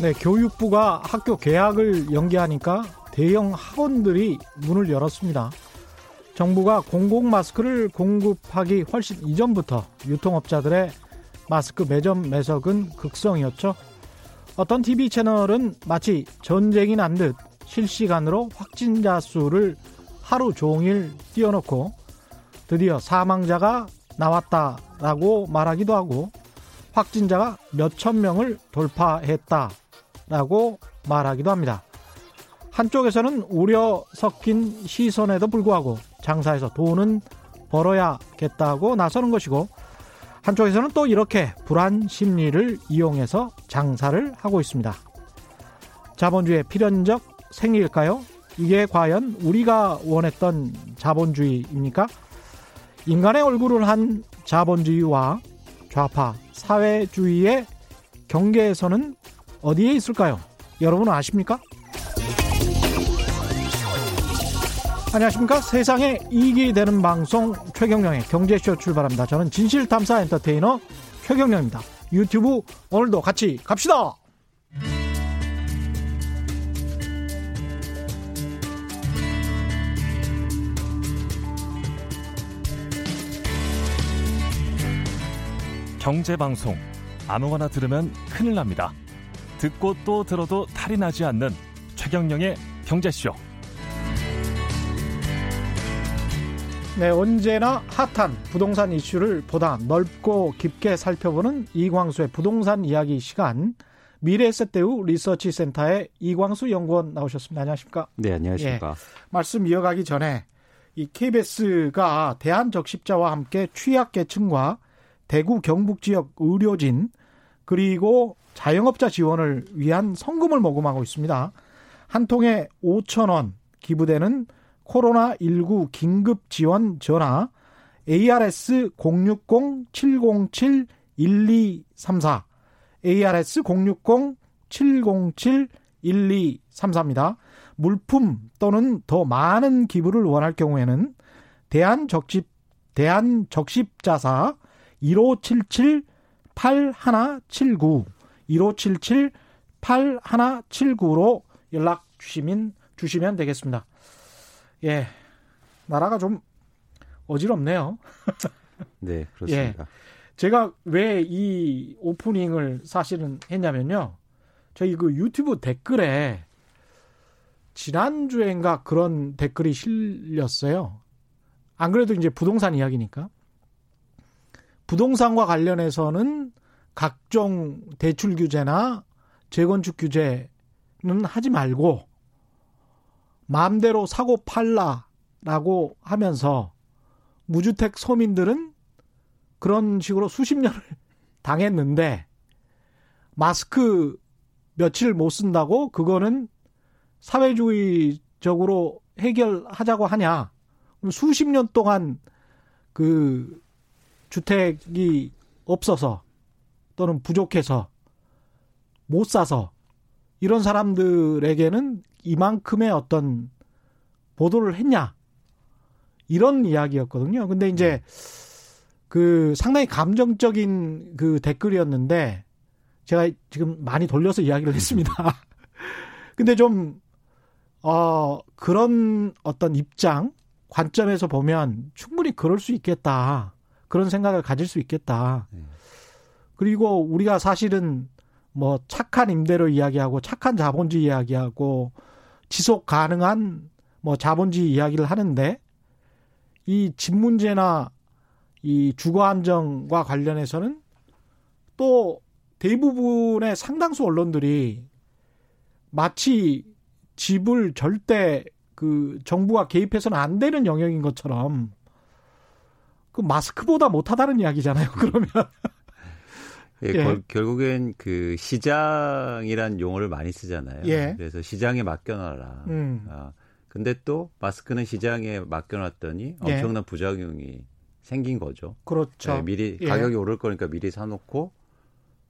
네, 교육부가 학교 개학을 연기하니까 대형 학원들이 문을 열었습니다. 정부가 공공 마스크를 공급하기 훨씬 이전부터 유통업자들의 마스크 매점 매석은 극성이었죠. 어떤 TV 채널은 마치 전쟁이 난 듯 실시간으로 확진자 수를 하루 종일 띄워놓고 드디어 사망자가 나왔다라고 말하기도 하고 확진자가 몇천 명을 돌파했다 라고 말하기도 합니다. 한쪽에서는 우려 섞인 시선에도 불구하고 장사에서 돈은 벌어야겠다고 나서는 것이고 한쪽에서는 또 이렇게 불안 심리를 이용해서 장사를 하고 있습니다. 자본주의의 필연적 생일까요? 이게 과연 우리가 원했던 자본주의입니까? 인간의 얼굴을 한 자본주의와 좌파 사회주의의 경계에서는 어디에 있을까요? 여러분은 아십니까? 안녕하십니까? 세상에 이익이 되는 방송 최경령의 경제쇼 출발합니다. 저는 진실탐사 엔터테이너 최경령입니다. 유튜브 오늘도 같이 갑시다! 경제방송 아무거나 들으면 큰일 납니다. 듣고 또 들어도 탈이 나지 않는 최경령의 경제쇼. 네, 언제나 핫한 부동산 이슈를 보다 넓고 깊게 살펴보는 이광수의 부동산 이야기 시간. 미래에셋대우 리서치 센터의 이광수 연구원 나오셨습니다. 안녕하십니까? 네, 안녕하십니까? 예, 말씀 이어가기 전에 이 KBS가 대한 적십자와 함께 취약계층과 대구 경북 지역 의료진 그리고 자영업자 지원을 위한 성금을 모금하고 있습니다. 한 통에 5천 원 기부되는 코로나19 긴급 지원 전화 ARS 060-707-1234 ARS 060-707-1234입니다. 물품 또는 더 많은 기부를 원할 경우에는 대한적십 대한적십자사 1577-8179 1577-8179로 연락 주시면 주시면 되겠습니다. 예. 나라가 좀 어지럽네요. 네, 그렇습니다. 예. 제가 왜 이 오프닝을 사실은 했냐면요. 저희 그 유튜브 댓글에 지난주엔가 그런 댓글이 실렸어요. 안 그래도 이제 부동산 이야기니까. 부동산과 관련해서는 각종 대출 규제나 재건축 규제는 하지 말고 마음대로 사고 팔라라고 하면서 무주택 서민들은 그런 식으로 수십 년을 당했는데 마스크 며칠 못 쓴다고 그거는 사회주의적으로 해결하자고 하냐. 수십 년 동안 그 주택이 없어서 또는 부족해서 못 사서 이런 사람들에게는 이만큼의 어떤 보도를 했냐 이런 이야기였거든요. 근데 이제 그 상당히 감정적인 그 댓글이었는데 제가 지금 많이 돌려서 이야기를 했습니다. 근데 좀, 어, 그런 어떤 입장, 관점에서 보면 충분히 그럴 수 있겠다. 그런 생각을 가질 수 있겠다. 네. 그리고 우리가 사실은 뭐 착한 임대료 이야기하고 착한 자본주의 이야기하고 지속 가능한 뭐 자본주의 이야기를 하는데 이 집 문제나 이 주거 안정과 관련해서는 또 대부분의 상당수 언론들이 마치 집을 절대 그 정부가 개입해서는 안 되는 영역인 것처럼 그 마스크보다 못하다는 이야기잖아요. 그러면 예, 예. 결국엔 그 시장이란 용어를 많이 쓰잖아요. 예. 그래서 시장에 맡겨놔라. 음. 아, 근데 또 마스크는 시장에 맡겨놨더니 예. 엄청난 부작용이 생긴 거죠. 그렇죠. 네, 미리 예. 가격이 오를 거니까 미리 사놓고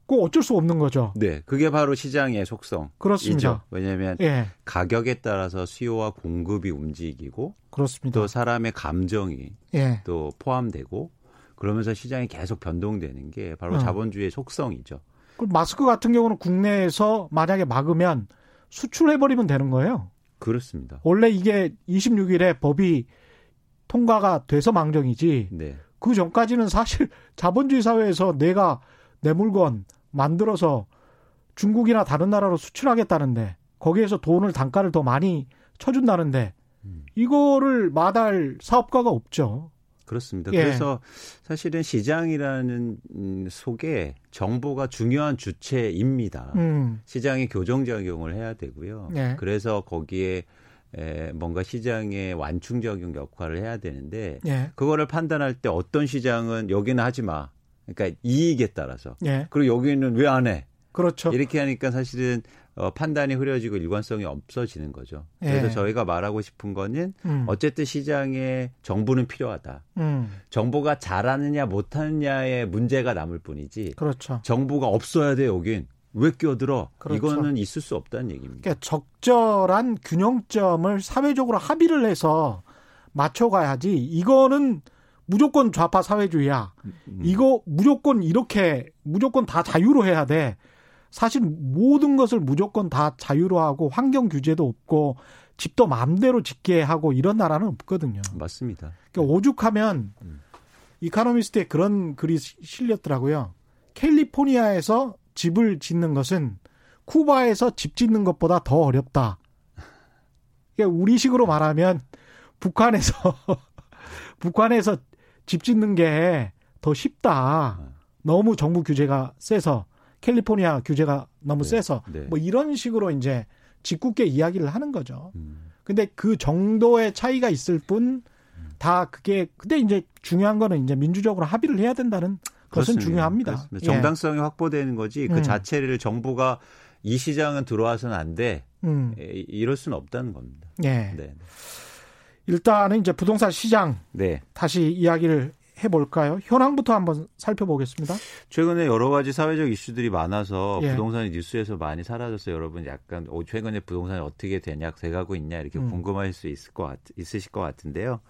꼭 어쩔 수 없는 거죠. 네, 그게 바로 시장의 속성. 그렇습니다. 왜냐하면 예. 가격에 따라서 수요와 공급이 움직이고, 그렇습니다. 또 사람의 감정이 예. 또 포함되고, 그러면서 시장이 계속 변동되는 게 바로 어. 자본주의의 속성이죠. 마스크 같은 경우는 국내에서 만약에 막으면 수출해버리면 되는 거예요. 그렇습니다. 원래 이게 26일에 법이 통과가 돼서 망정이지. 네. 그 전까지는 사실 자본주의 사회에서 내가 내 물건 만들어서 중국이나 다른 나라로 수출하겠다는데 거기에서 돈을 단가를 더 많이 쳐준다는데 음. 이거를 마다할 사업가가 없죠. 그렇습니다. 예. 그래서 사실은 시장이라는 음, 속에 정보가 중요한 주체입니다. 음. 시장이 교정작용을 해야 되고요. 예. 그래서 거기에 에, 뭔가 시장의 완충적인 역할을 해야 되는데 예. 그거를 판단할 때 어떤 시장은 여기는 하지 마. 그러니까 이익에 따라서. 예. 그리고 여기는 왜 안 해? 그렇죠. 이렇게 하니까 사실은 어, 판단이 흐려지고 일관성이 없어지는 거죠. 그래서 예. 저희가 말하고 싶은 거는 음. 어쨌든 시장에 정부는 필요하다. 음. 정보가 잘하느냐 못하느냐의 문제가 남을 뿐이지. 그렇죠. 정보가 없어야 돼 여긴. 왜 끼어들어? 그렇죠. 이거는 있을 수 없다는 얘기입니다. 그러니까 적절한 균형점을 사회적으로 합의를 해서 맞춰가야지. 이거는 무조건 좌파 사회주의야. 음. 이거 무조건 이렇게 무조건 다 자유로 해야 돼. 사실 모든 것을 무조건 다 자유로 하고 환경 규제도 없고 집도 마음대로 짓게 하고 이런 나라는 없거든요. 맞습니다. 그러니까 오죽하면 음. 이카노미스트에 그런 글이 실렸더라고요. 캘리포니아에서 집을 짓는 것은 쿠바에서 집 짓는 것보다 더 어렵다. 그러니까 우리식으로 말하면 북한에서 북한에서 집 짓는 게 더 쉽다. 너무 정부 규제가 세서 캘리포니아 규제가 너무 네. 세서 네. 뭐 이런 식으로 이제 짓궂게 이야기를 하는 거죠. 음. 근데 그 정도의 차이가 있을 뿐 다 그게 근데 이제 중요한 거는 이제 민주적으로 합의를 해야 된다는 것은 그렇습니다. 중요합니다. 그렇습니다. 정당성이 예. 확보되는 거지 그 음. 자체를 정부가 이 시장은 들어와서는 안 돼. 음. 이럴 수는 없다는 겁니다. 예. 네. 일단은 이제 부동산 시장 네. 다시 이야기를 해볼까요? 현황부터 한번 살펴보겠습니다. 최근에 여러 가지 사회적 이슈들이 많아서 예. 부동산이 뉴스에서 많이 사라졌어요. 여러분 약간 최근에 부동산이 어떻게 되냐, 돼가고 있냐 이렇게 음. 궁금할 수 있을 것 같, 있으실 것 같은데요.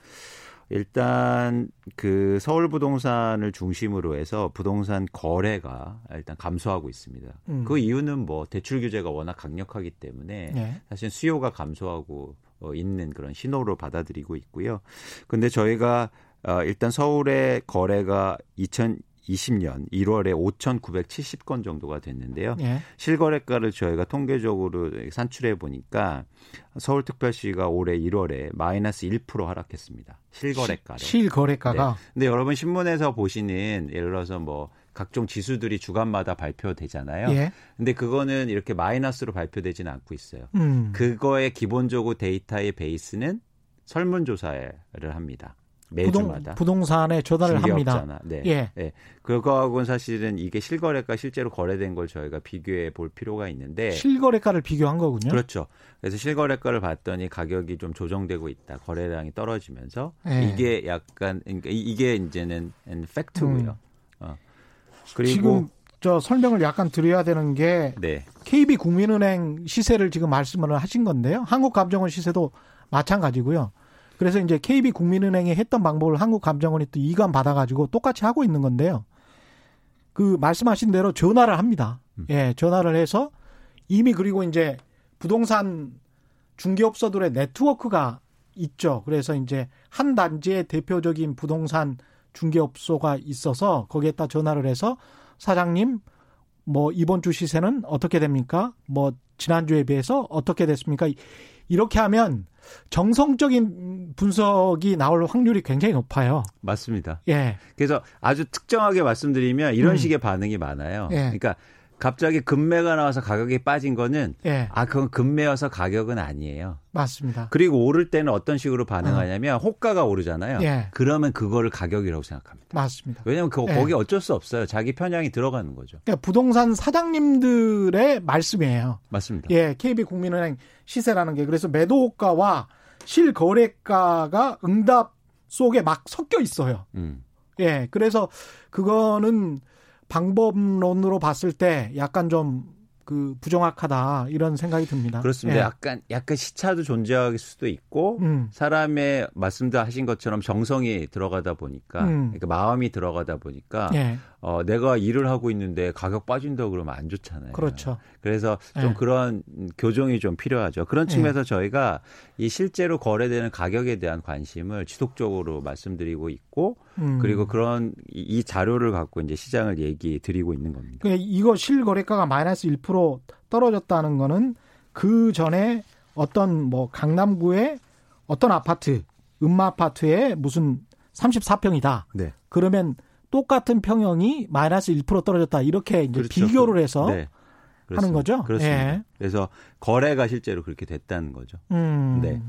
일단 그 서울 부동산을 중심으로 해서 부동산 거래가 일단 감소하고 있습니다. 음. 그 이유는 뭐 대출 규제가 워낙 강력하기 때문에 네. 사실 수요가 감소하고 어, 있는 그런 신호로 받아들이고 있고요. 근데 저희가 어, 일단 서울의 거래가 2020년 1월에 5,970건 정도가 됐는데요. 예. 실거래가를 저희가 통계적으로 산출해 보니까 서울특별시가 올해 1월에 마이너스 1% 하락했습니다. 실거래가로. 실거래가가. 네. 근데 여러분 신문에서 보시는 예를 들어서 뭐 각종 지수들이 주간마다 발표되잖아요. 예. 근데 그거는 이렇게 마이너스로 발표되지는 않고 있어요. 음. 그거의 기본적으로 데이터의 베이스는 설문조사를 합니다. 매주마다 부동, 산에 조달을 합니다. 네. 예. 네. 그거하고는 사실은 이게 실거래가 실제로 거래된 걸 저희가 비교해 볼 필요가 있는데 실거래가를 비교한 거군요. 그렇죠. 그래서 실거래가를 봤더니 가격이 좀 조정되고 있다. 거래량이 떨어지면서 예. 이게 약간 그러니까 이게 이제는 팩트고요. 음. 어. 그리고 지금 저 설명을 약간 드려야 되는 게 네. KB 국민은행 시세를 지금 말씀을 하신 건데요. 한국감정원 시세도 마찬가지고요. 그래서 이제 KB 국민은행이 했던 방법을 한국감정원이 또 이관 받아가지고 똑같이 하고 있는 건데요. 그 말씀하신 대로 전화를 합니다. 음. 예, 전화를 해서 이미 그리고 이제 부동산 중개업소들의 네트워크가 있죠. 그래서 이제 한 단지의 대표적인 부동산 중개업소가 있어서 거기에다 전화를 해서 사장님 뭐 이번 주 시세는 어떻게 됩니까? 뭐 지난주에 비해서 어떻게 됐습니까? 이렇게 하면 정성적인 분석이 나올 확률이 굉장히 높아요. 맞습니다. 예. 그래서 아주 특정하게 말씀드리면 이런 음. 식의 반응이 많아요. 예. 그러니까 갑자기 금매가 나와서 가격이 빠진 거는 예. 아 그건 금매여서 가격은 아니에요. 맞습니다. 그리고 오를 때는 어떤 식으로 반응하냐면 어. 호가가 오르잖아요. 예. 그러면 그거를 가격이라고 생각합니다. 맞습니다. 왜냐하면 그, 예. 거기 어쩔 수 없어요. 자기 편향이 들어가는 거죠. 그러니까 부동산 사장님들의 말씀이에요. 맞습니다. 예, KB 국민은행 시세라는 게 그래서 매도 호가와 실거래가가 응답 속에 막 섞여 있어요. 음. 예, 그래서 그거는 방법론으로 봤을 때 약간 좀그 부정확하다 이런 생각이 듭니다. 그렇습니다. 예. 약간 약간 시차도 존재할 수도 있고 음. 사람의 말씀도 하신 것처럼 정성이 들어가다 보니까 음. 그러니까 마음이 들어가다 보니까 예. 어, 내가 일을 하고 있는데 가격 빠진다고 그러면 안 좋잖아요. 그렇죠. 그래서 좀 네. 그런 교정이 좀 필요하죠. 그런 네. 측면에서 네. 저희가 이 실제로 거래되는 가격에 대한 관심을 지속적으로 말씀드리고 있고 음. 그리고 그런 이 자료를 갖고 이제 시장을 얘기 드리고 있는 겁니다. 그러니까 이거 실거래가가 마이너스 1% 떨어졌다는 거는 그 전에 어떤 뭐 강남구의 어떤 아파트, 음마 아파트에 무슨 34평이다. 네. 그러면 똑같은 평형이 마이너스 1% 떨어졌다. 이렇게 이제 그렇죠. 비교를 해서 네. 하는 거죠. 그렇습니다. 예. 그래서 거래가 실제로 그렇게 됐다는 거죠. 음. 네.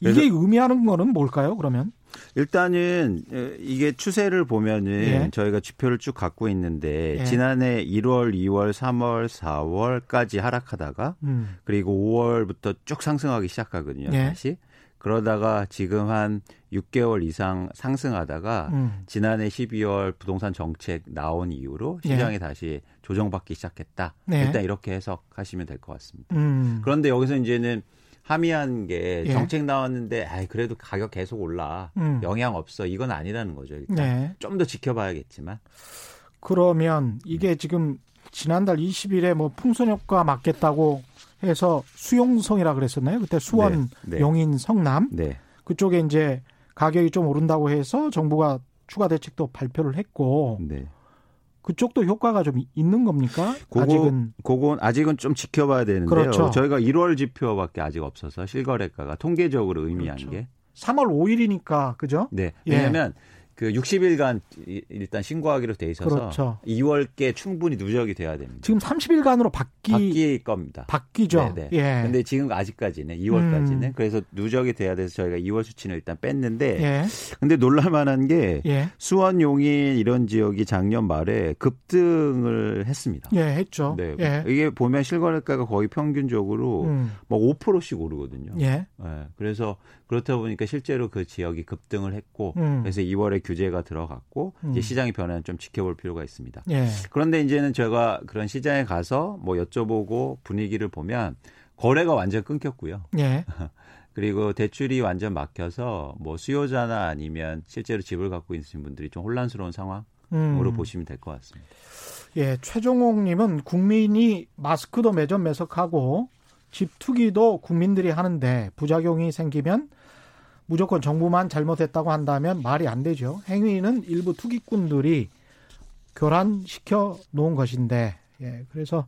이게 의미하는 거는 뭘까요? 그러면 일단은 이게 추세를 보면은 예. 저희가 지표를 쭉 갖고 있는데 예. 지난해 1월, 2월, 3월, 4월까지 하락하다가 음. 그리고 5월부터 쭉 상승하기 시작하거든요. 예. 다시 그러다가 지금 한 6개월 이상 상승하다가 음. 지난해 12월 부동산 정책 나온 이후로 예. 시장이 네. 다시 조정받기 시작했다. 네. 일단 이렇게 해석하시면 될 것 같습니다. 음. 그런데 여기서 이제는 함의한 게 예. 정책 나왔는데 아이 그래도 가격 계속 올라 음. 영향 없어 이건 아니라는 거죠. 일단 네. 좀더 지켜봐야겠지만 그러면 이게 지금 지난달 20일에 뭐 풍선 효과 맞겠다고 해서 수용성이라 그랬었나요? 그때 수원, 네, 네. 용인, 성남 네. 그쪽에 이제 가격이 좀 오른다고 해서 정부가 추가 대책도 발표를 했고 네. 그쪽도 효과가 좀 있는 겁니까? 그거, 아직은 그건 아직은 좀 지켜봐야 되는데요. 그렇죠. 저희가 1월 지표밖에 아직 없어서 실거래가가 통계적으로 의미한 그렇죠. 게 3월 5일이니까 그죠? 네. 왜냐하면 예. 그 60일간 일단 신고하기로 돼 있어서 그렇죠. 2월께 충분히 누적이 돼야 됩니다. 지금 30일간으로 바뀌 바뀔 겁니다. 바뀌죠. 네, 네. 예. 근데 지금 아직까지는 2월까지는 음. 그래서 누적이 돼야 돼서 저희가 2월 수치는 일단 뺐는데 예. 근데 놀랄 만한 게 예. 수원 용인 이런 지역이 작년 말에 급등을 했습니다. 예, 했죠. 네. 예. 이게 보면 실거래가가 거의 평균적으로 음. 뭐 5%씩 오르거든요. 예. 네. 그래서 그렇다 보니까 실제로 그 지역이 급등을 했고 음. 그래서 2월에 규제가 들어갔고 음. 이제 시장의 변화는 좀 지켜볼 필요가 있습니다. 예. 그런데 이제는 제가 그런 시장에 가서 뭐 여쭤보고 분위기를 보면 거래가 완전 끊겼고요. 예. 그리고 대출이 완전 막혀서 뭐 수요자나 아니면 실제로 집을 갖고 있는 분들이 좀 혼란스러운 상황으로 음. 보시면 될 것 같습니다. 예, 최종옥님은 국민이 마스크도 매점 매석하고 집 투기도 국민들이 하는데 부작용이 생기면 무조건 정부만 잘못했다고 한다면 말이 안 되죠. 행위는 일부 투기꾼들이 교란시켜 놓은 것인데, 예, 그래서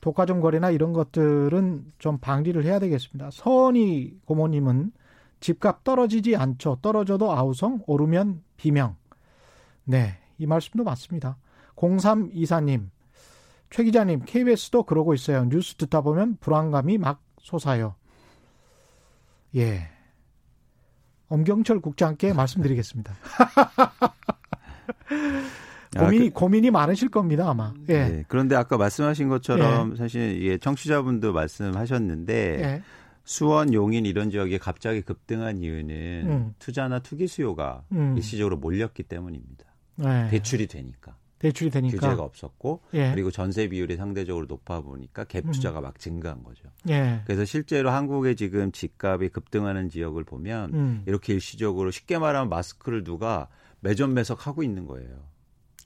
독과점 거래나 이런 것들은 좀 방지를 해야 되겠습니다. 서원이 고모님은 집값 떨어지지 않죠. 떨어져도 아우성, 오르면 비명. 네, 이 말씀도 맞습니다. 0324님, 최 기자님, KBS도 그러고 있어요. 뉴스 듣다 보면 불안감이 막 솟아요. 예. 엄경철 국장께 말씀드리겠습니다. 고민이 아, 그, 고민이 많으실 겁니다 아마. 예. 네, 그런데 아까 말씀하신 것처럼 예. 사실 이게 청취자분도 말씀하셨는데 예. 수원, 용인 이런 지역에 갑자기 급등한 이유는 음. 투자나 투기 수요가 음. 일시적으로 몰렸기 때문입니다. 네. 대출이 되니까. 대출이 되니까 규제가 없었고 예. 그리고 전세 비율이 상대적으로 높아 보니까 갭 음. 투자가 음. 막 증가한 거죠. 예. 그래서 실제로 한국의 지금 집값이 급등하는 지역을 보면 음. 이렇게 일시적으로 쉽게 말하면 마스크를 누가 매점 매석 하고 있는 거예요.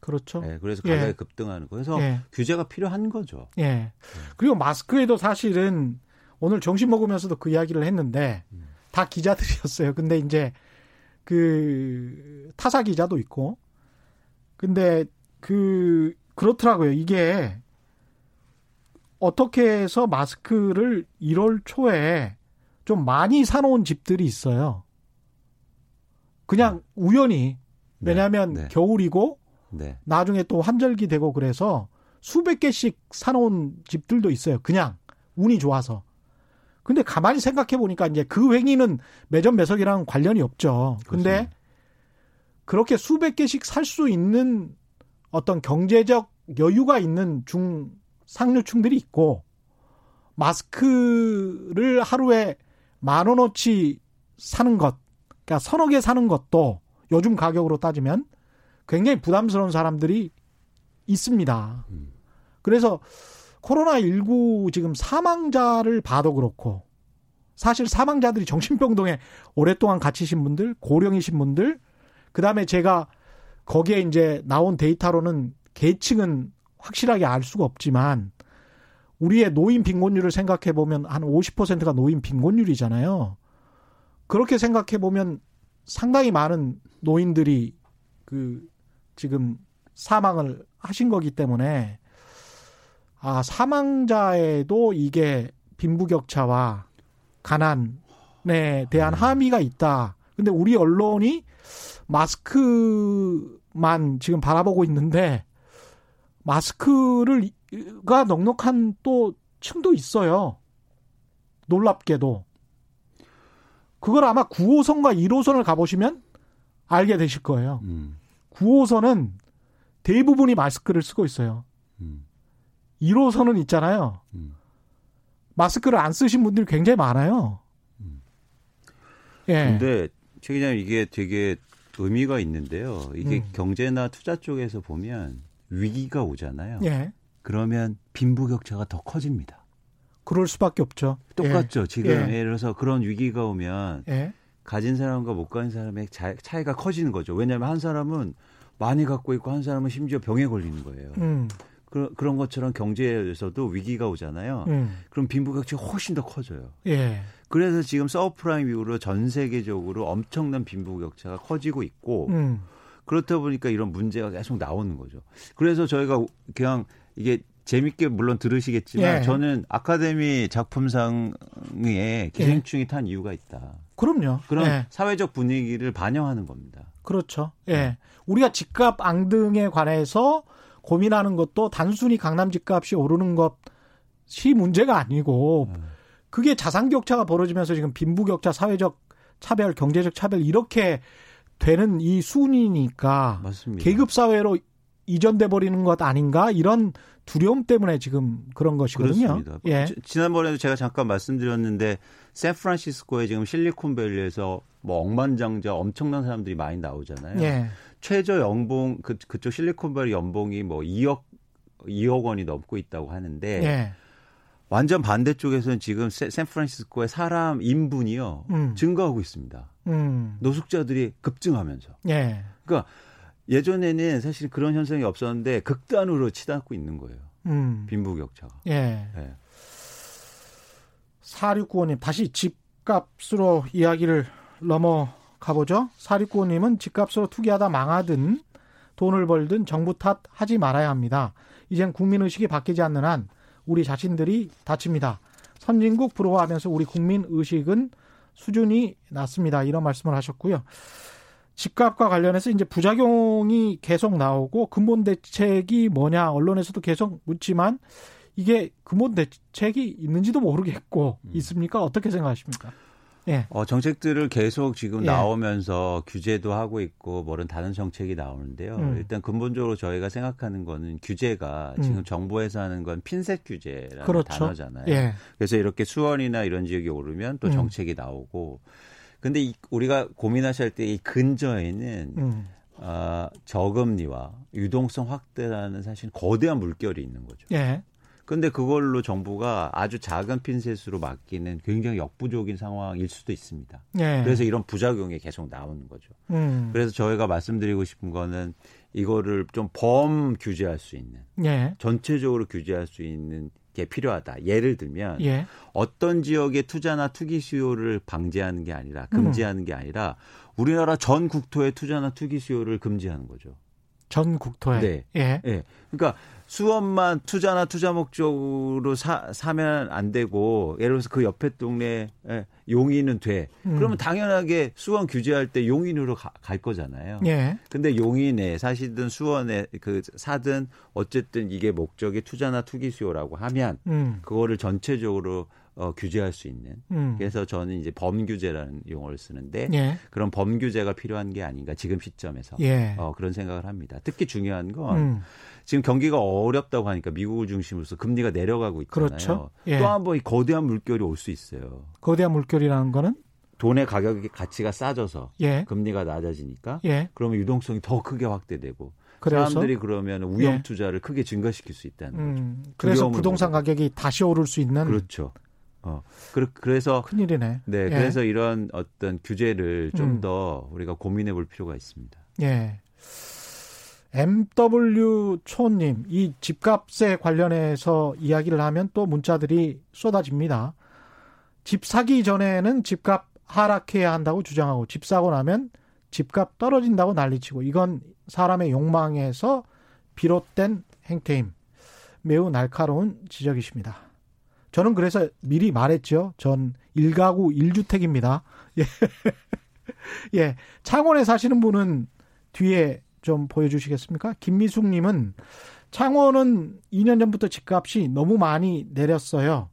그렇죠. 네, 그래서 가격이 예. 급등하는 거. 그래서 예. 규제가 필요한 거죠. 예. 네. 그리고 마스크에도 사실은 오늘 점심 먹으면서도 그 이야기를 했는데 음. 다 기자들이었어요. 근데 이제 그 타사 기자도 있고 근데 그 그렇더라고요. 이게 어떻게 해서 마스크를 1월 초에 좀 많이 사놓은 집들이 있어요. 그냥 네. 우연히 네. 왜냐하면 네. 겨울이고 네. 나중에 또 환절기 되고 그래서 수백 개씩 사놓은 집들도 있어요. 그냥 운이 좋아서. 근데 가만히 생각해 보니까 이제 그 행위는 매점 매석이랑 관련이 없죠. 근데 그렇습니다. 그렇게 수백 개씩 살 수 있는 어떤 경제적 여유가 있는 중 상류층들이 있고 마스크를 하루에 만 원어치 사는 것, 그러니까 서너 개 사는 것도 요즘 가격으로 따지면 굉장히 부담스러운 사람들이 있습니다. 그래서 코로나19 지금 사망자를 봐도 그렇고 사실 사망자들이 정신병동에 오랫동안 갇히신 분들, 고령이신 분들, 그 다음에 제가 거기에 이제 나온 데이터로는 계층은 확실하게 알 수가 없지만 우리의 노인 빈곤율을 생각해 보면 한 50%가 노인 빈곤율이잖아요. 그렇게 생각해 보면 상당히 많은 노인들이 그 지금 사망을 하신 거기 때문에 아 사망자에도 이게 빈부격차와 가난에 대한 음. 함의가 있다. 근데 우리 언론이 마스크만 지금 바라보고 있는데 마스크를가 넉넉한 또 층도 있어요. 놀랍게도. 그걸 아마 9호선과 1호선을 가보시면 알게 되실 거예요. 음. 9호선은 대부분이 마스크를 쓰고 있어요. 음. 1호선은 있잖아요. 음. 마스크를 안 쓰신 분들이 굉장히 많아요. 음. 예. 근데 최 기자님 이게 되게 의미가 있는데요. 이게 음. 경제나 투자 쪽에서 보면 위기가 오잖아요. 예. 그러면 빈부격차가 더 커집니다. 그럴 수밖에 없죠. 똑같죠. 예. 지금 예. 예를 들어서 그런 위기가 오면 예. 가진 사람과 못 가진 사람의 차이가 커지는 거죠. 왜냐하면 한 사람은 많이 갖고 있고 한 사람은 심지어 병에 걸리는 거예요. 음. 그, 그런 것처럼 경제에서도 위기가 오잖아요. 음. 그럼 빈부격차가 훨씬 더 커져요. 예. 그래서 지금 서브프라임 이후로 전 세계적으로 엄청난 빈부격차가 커지고 있고 음. 그렇다 보니까 이런 문제가 계속 나오는 거죠. 그래서 저희가 그냥 이게 재밌게 물론 들으시겠지만 예. 저는 아카데미 작품상에 기생충이 예. 탄 이유가 있다. 그럼요. 그런 예. 사회적 분위기를 반영하는 겁니다. 그렇죠. 예. 네. 우리가 집값 앙등에 관해서 고민하는 것도 단순히 강남 집값이 오르는 것이 문제가 아니고 네. 그게 자산 격차가 벌어지면서 지금 빈부 격차, 사회적 차별, 경제적 차별 이렇게 되는 이 순이니까 맞습니다. 계급 사회로 이전돼 버리는 것 아닌가 이런 두려움 때문에 지금 그런 것이거든요. 그렇습니다. 예. 지난번에도 제가 잠깐 말씀드렸는데 샌프란시스코에 지금 실리콘밸리에서 뭐 억만장자 엄청난 사람들이 많이 나오잖아요. 예. 최저 연봉 그 그쪽 실리콘밸리 연봉이 뭐 2억 2억 원이 넘고 있다고 하는데 예. 완전 반대쪽에서는 지금 샌프란시스코의 사람 인분이요 음. 증가하고 있습니다. 음. 노숙자들이 급증하면서. 예. 그러니까 예전에는 사실 그런 현상이 없었는데 극단으로 치닫고 있는 거예요. 음. 빈부격차가. 예. 예. 4695님 다시 집값으로 이야기를 넘어가 보죠. 4695님은 집값으로 투기하다 망하든 돈을 벌든 정부 탓 하지 말아야 합니다. 이젠 국민의식이 바뀌지 않는 한 우리 자신들이 다칩니다. 선진국 부러워하면서 우리 국민 의식은 수준이 낮습니다. 이런 말씀을 하셨고요. 집값과 관련해서 이제 부작용이 계속 나오고 근본 대책이 뭐냐 언론에서도 계속 묻지만 이게 근본 대책이 있는지도 모르겠고 음. 있습니까? 어떻게 생각하십니까? 예. 어, 정책들을 계속 지금 예. 나오면서 규제도 하고 있고 뭐는 다른 정책이 나오는데요. 음. 일단 근본적으로 저희가 생각하는 거는 규제가 음. 지금 정부에서 하는 건 핀셋 규제라는 그렇죠. 단어잖아요. 예. 그래서 이렇게 수원이나 이런 지역이 오르면 또 음. 정책이 음. 나오고 근데 이, 우리가 고민하실 때 이 근저에는 음. 어, 저금리와 유동성 확대라는 사실 거대한 물결이 있는 거죠. 예. 근데 그걸로 정부가 아주 작은 핀셋으로 맡기는 굉장히 역부족인 상황일 수도 있습니다. 예. 그래서 이런 부작용이 계속 나오는 거죠. 음. 그래서 저희가 말씀드리고 싶은 거는 이거를 좀 범 규제할 수 있는, 예. 전체적으로 규제할 수 있는 게 필요하다. 예를 들면 예. 어떤 지역의 투자나 투기 수요를 방지하는 게 아니라 금지하는 음. 게 아니라 우리나라 전 국토의 투자나 투기 수요를 금지하는 거죠. 전 국토에. 네. 예. 예. 그러니까 수원만 투자나 투자 목적으로 사, 사면 안 되고 예를 들어서 그 옆에 동네 에 용인은 돼. 음. 그러면 당연하게 수원 규제할 때 용인으로 가, 갈 거잖아요. 예. 근데 용인에 사시든 수원에 그 사든 어쨌든 이게 목적이 투자나 투기 수요라고 하면 음. 그거를 전체적으로 어, 규제할 수 있는. 음. 그래서 저는 이제 범규제라는 용어를 쓰는데 예. 그런 범규제가 필요한 게 아닌가 지금 시점에서 예. 어, 그런 생각을 합니다. 특히 중요한 건 음. 지금 경기가 어렵다고 하니까 미국을 중심으로서 금리가 내려가고 있잖아요. 그렇죠. 예. 또한 번 거대한 물결이 올 수 있어요. 거대한 물결이라는 거는 돈의 가격의 가치가 싸져서 예. 금리가 낮아지니까 예. 그러면 유동성이 더 크게 확대되고 그래서? 사람들이 그러면 위험 예. 투자를 크게 증가시킬 수 있다는 음, 거죠. 그래서 부동산 보고. 가격이 다시 오를 수 있는 그렇죠. 어. 그래서 큰일이네. 네, 예. 그래서 이런 어떤 규제를 좀더 음. 우리가 고민해 볼 필요가 있습니다. 예. MW 초님, 이 집값에 관련해서 이야기를 하면 또 문자들이 쏟아집니다. 집 사기 전에는 집값 하락해야 한다고 주장하고 집 사고 나면 집값 떨어진다고 난리치고 이건 사람의 욕망에서 비롯된 행태임. 매우 날카로운 지적이십니다. 저는 그래서 미리 말했죠. 전 1가구 1주택입니다. 예. 예. 창원에 사시는 분은 뒤에 좀 보여주시겠습니까? 김미숙님은 창원은 2년 전부터 집값이 너무 많이 내렸어요.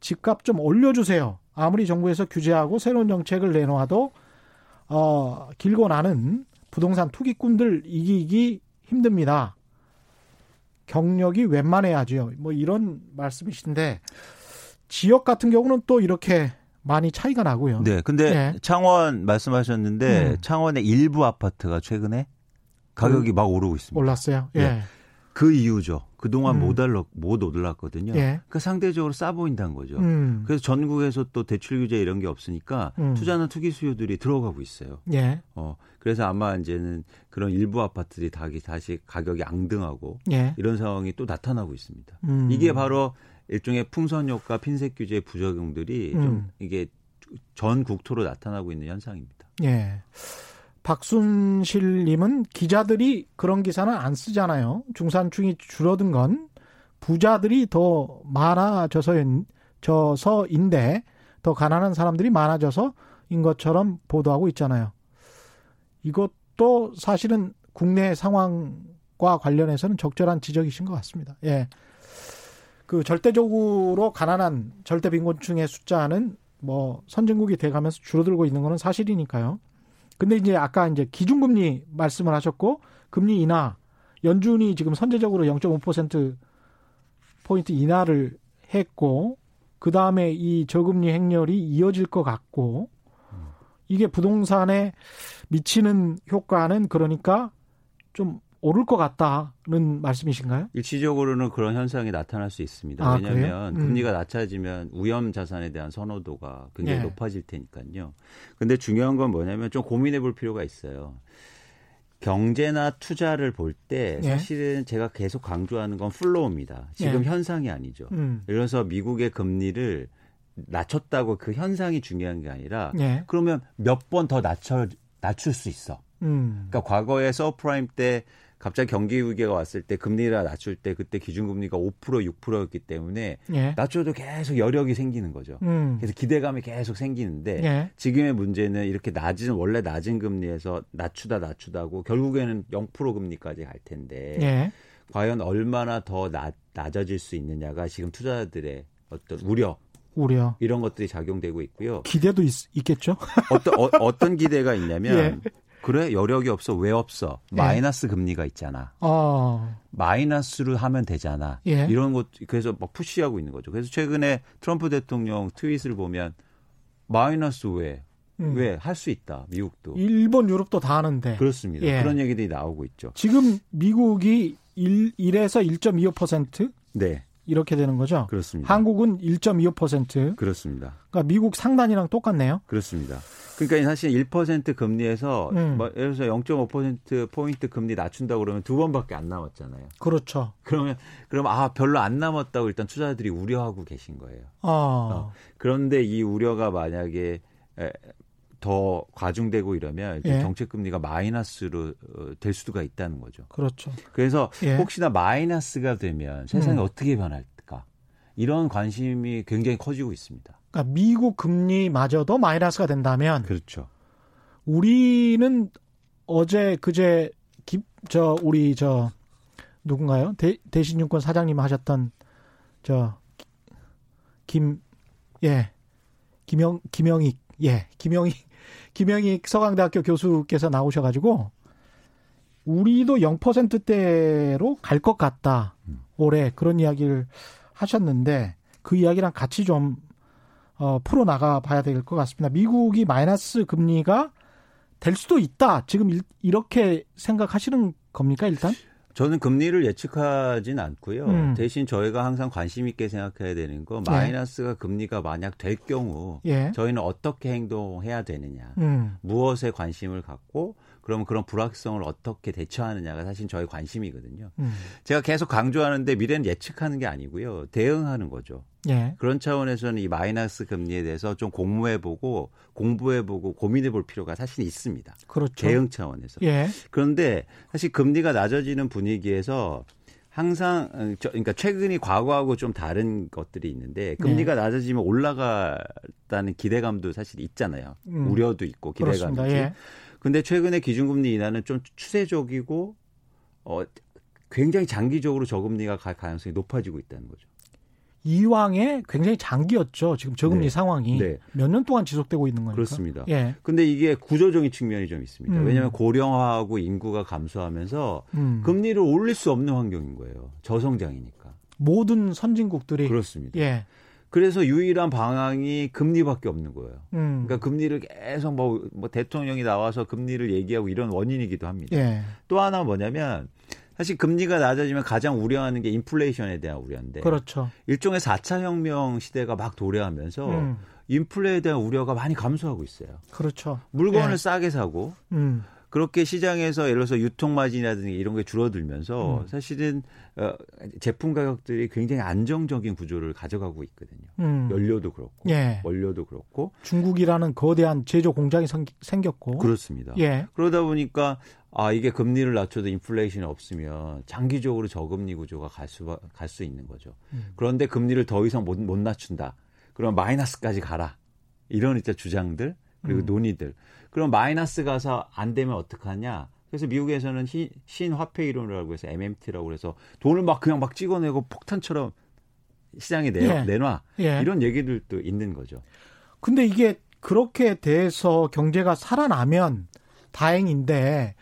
집값 좀 올려주세요. 아무리 정부에서 규제하고 새로운 정책을 내놓아도 어, 길고 나는 부동산 투기꾼들 이기기 힘듭니다. 경력이 웬만해야죠. 뭐 이런 말씀이신데 지역 같은 경우는 또 이렇게 많이 차이가 나고요. 네. 근데 네. 창원 말씀하셨는데 음. 창원의 일부 아파트가 최근에 가격이 음. 막 오르고 있습니다. 올랐어요. 예. 네. 그 이유죠. 그동안 음. 못, 올랐, 못 올랐거든요. 예. 그러니까 상대적으로 싸 보인다는 거죠. 음. 그래서 전국에서 또 대출 규제 이런 게 없으니까 음. 투자나 투기 수요들이 들어가고 있어요. 예. 어, 그래서 아마 이제는 그런 일부 아파트들이 다시 가격이 앙등하고 예. 이런 상황이 또 나타나고 있습니다. 음. 이게 바로 일종의 풍선 효과, 핀셋 규제의 부작용들이 좀 음. 이게 전 국토로 나타나고 있는 현상입니다. 예. 박순실님은 기자들이 그런 기사는 안 쓰잖아요. 중산층이 줄어든 건 부자들이 더 많아져서인데 더 가난한 사람들이 많아져서인 것처럼 보도하고 있잖아요. 이것도 사실은 국내 상황과 관련해서는 적절한 지적이신 것 같습니다. 예. 그 절대적으로 가난한 절대 빈곤층의 숫자는 뭐 선진국이 돼 가면서 줄어들고 있는 거는 사실이니까요. 근데 이제 아까 이제 기준금리 말씀을 하셨고 금리 인하 연준이 지금 선제적으로 0.5% 포인트 인하를 했고 그 다음에 이 저금리 행렬이 이어질 것 같고 이게 부동산에 미치는 효과는 그러니까 좀 오를 것 같다는 말씀이신가요? 일시적으로는 그런 현상이 나타날 수 있습니다. 아, 왜냐하면 음. 금리가 낮아지면 위험 자산에 대한 선호도가 굉장히 네. 높아질 테니까요. 근데 중요한 건 뭐냐면 좀 고민해 볼 필요가 있어요. 경제나 투자를 볼때 네. 사실은 네. 제가 계속 강조하는 건 flow입니다. 지금 네. 현상이 아니죠. 음. 그래서 미국의 금리를 낮췄다고 그 현상이 중요한 게 아니라 네. 그러면 몇 번 더 낮춰 낮출 수 있어. 음. 그러니까 과거에 서브프라임 때 갑자기 경기 위기가 왔을 때 금리를 낮출 때 그때 기준금리가 5% 6%였기 때문에 예. 낮춰도 계속 여력이 생기는 거죠. 음. 그래서 기대감이 계속 생기는데 예. 지금의 문제는 이렇게 낮은 원래 낮은 금리에서 낮추다 낮추다고 결국에는 0% 금리까지 갈 텐데 예. 과연 얼마나 더 낮, 낮아질 수 있느냐가 지금 투자자들의 어떤 우려 우려 이런 것들이 작용되고 있고요. 기대도 있, 겠죠 어떤 어, 떤 기대가 있냐면 예. 그래 여력이 없어 왜 없어 예. 마이너스 금리가 있잖아. 어. 마이너스로 하면 되잖아. 예. 이런 것 그래서 막 푸시하고 있는 거죠. 그래서 최근에 트럼프 대통령 트윗을 보면 마이너스 왜 음. 왜할 수 있다 미국도 일본 유럽도 다 하는데 그렇습니다. 예. 그런 얘기들이 나오고 있죠. 지금 미국이 1, 1에서 1.25% 네. 이렇게 되는 거죠. 그렇습니다. 한국은 1.25%. 그렇습니다. 그러니까 미국 상단이랑 똑같네요. 그렇습니다. 그러니까 사실 1% 금리에서 음. 뭐 예를 들어서 0.5% 포인트 금리 낮춘다 그러면 두 번밖에 안 남았잖아요. 그렇죠. 그러면 그럼 아 별로 안 남았다고 일단 투자들이 우려하고 계신 거예요. 아. 어. 그런데 이 우려가 만약에 에, 더 과중되고 이러면 예. 정책 금리가 마이너스로 어, 될 수가 있다는 거죠. 그렇죠. 그래서 예. 혹시나 마이너스가 되면 세상이 음. 어떻게 변할까? 이런 관심이 굉장히 커지고 있습니다. 그러니까 미국 금리마저도 마이너스가 된다면 그렇죠. 우리는 어제 그제 기, 저 우리 저 누군가요? 대, 대신증권 사장님 하셨던 저 김 예. 김영 김영익 예. 김영익 김영익 서강대학교 교수께서 나오셔가지고 우리도 0%대로 갈 것 같다. 올해 그런 이야기를 하셨는데 그 이야기랑 같이 좀 어, 풀어 나가 봐야 될 것 같습니다. 미국이 마이너스 금리가 될 수도 있다. 지금 일, 이렇게 생각하시는 겁니까 일단? 저는 금리를 예측하진 않고요. 음. 대신 저희가 항상 관심 있게 생각해야 되는 거 예. 마이너스가 예. 금리가 만약 될 경우 예. 저희는 어떻게 행동해야 되느냐, 음. 무엇에 관심을 갖고 그러면 그런 불확성을 어떻게 대처하느냐가 사실 저희 관심이거든요. 음. 제가 계속 강조하는데 미래는 예측하는 게 아니고요. 대응하는 거죠. 예. 그런 차원에서는 이 마이너스 금리에 대해서 좀 공부해보고 공부해보고 고민해볼 필요가 사실 있습니다. 그렇죠. 대응 차원에서. 예. 그런데 사실 금리가 낮아지는 분위기에서 항상 어, 그러니까 최근이 과거하고 좀 다른 것들이 있는데 금리가 네. 낮아지면 올라갔다는 기대감도 사실 있잖아요. 음. 우려도 있고 기대감도. 예. 근데 최근에 기준금리 인하는 좀 추세적이고 어 굉장히 장기적으로 저금리가 갈 가능성이 높아지고 있다는 거죠. 이왕에 굉장히 장기였죠. 지금 저금리 네. 상황이 네. 몇년 동안 지속되고 있는 거니까. 그렇습니다. 예. 근데 이게 구조적인 측면이 좀 있습니다. 음. 왜냐하면 고령화하고 인구가 감소하면서 음. 금리를 올릴 수 없는 환경인 거예요. 저성장이니까. 모든 선진국들이 그렇습니다. 예. 그래서 유일한 방향이 금리밖에 없는 거예요. 음. 그러니까 금리를 계속 뭐, 뭐 대통령이 나와서 금리를 얘기하고 이런 원인이기도 합니다. 예. 또 하나 뭐냐면 사실 금리가 낮아지면 가장 우려하는 게 인플레이션에 대한 우려인데. 그렇죠. 일종의 4차 혁명 시대가 막 도래하면서 음. 인플레에 대한 우려가 많이 감소하고 있어요. 그렇죠. 물건을 예. 싸게 사고 음. 그렇게 시장에서 예를 들어서 유통 마진이라든지 이런 게 줄어들면서 음. 사실은 어, 제품 가격들이 굉장히 안정적인 구조를 가져가고 있거든요. 음. 연료도 그렇고 예. 원료도 그렇고 중국이라는 거대한 제조 공장이 생겼고 그렇습니다. 예. 그러다 보니까 아 이게 금리를 낮춰도 인플레이션이 없으면 장기적으로 저금리 구조가 갈 수 갈 수 있는 거죠. 음. 그런데 금리를 더 이상 못, 못 낮춘다. 그럼 마이너스까지 가라. 이런 이제 주장들 그리고 음. 논의들. 그럼 마이너스 가서 안 되면 어떡하냐? 그래서 미국에서는 시, 신화폐 이론이라고 해서 MMT라고 그래서 돈을 막 그냥 막 찍어내고 폭탄처럼 시장에 내, 예. 내놔. 예. 이런 얘기들도 있는 거죠. 근데 이게 그렇게 돼서 경제가 살아나면 다행인데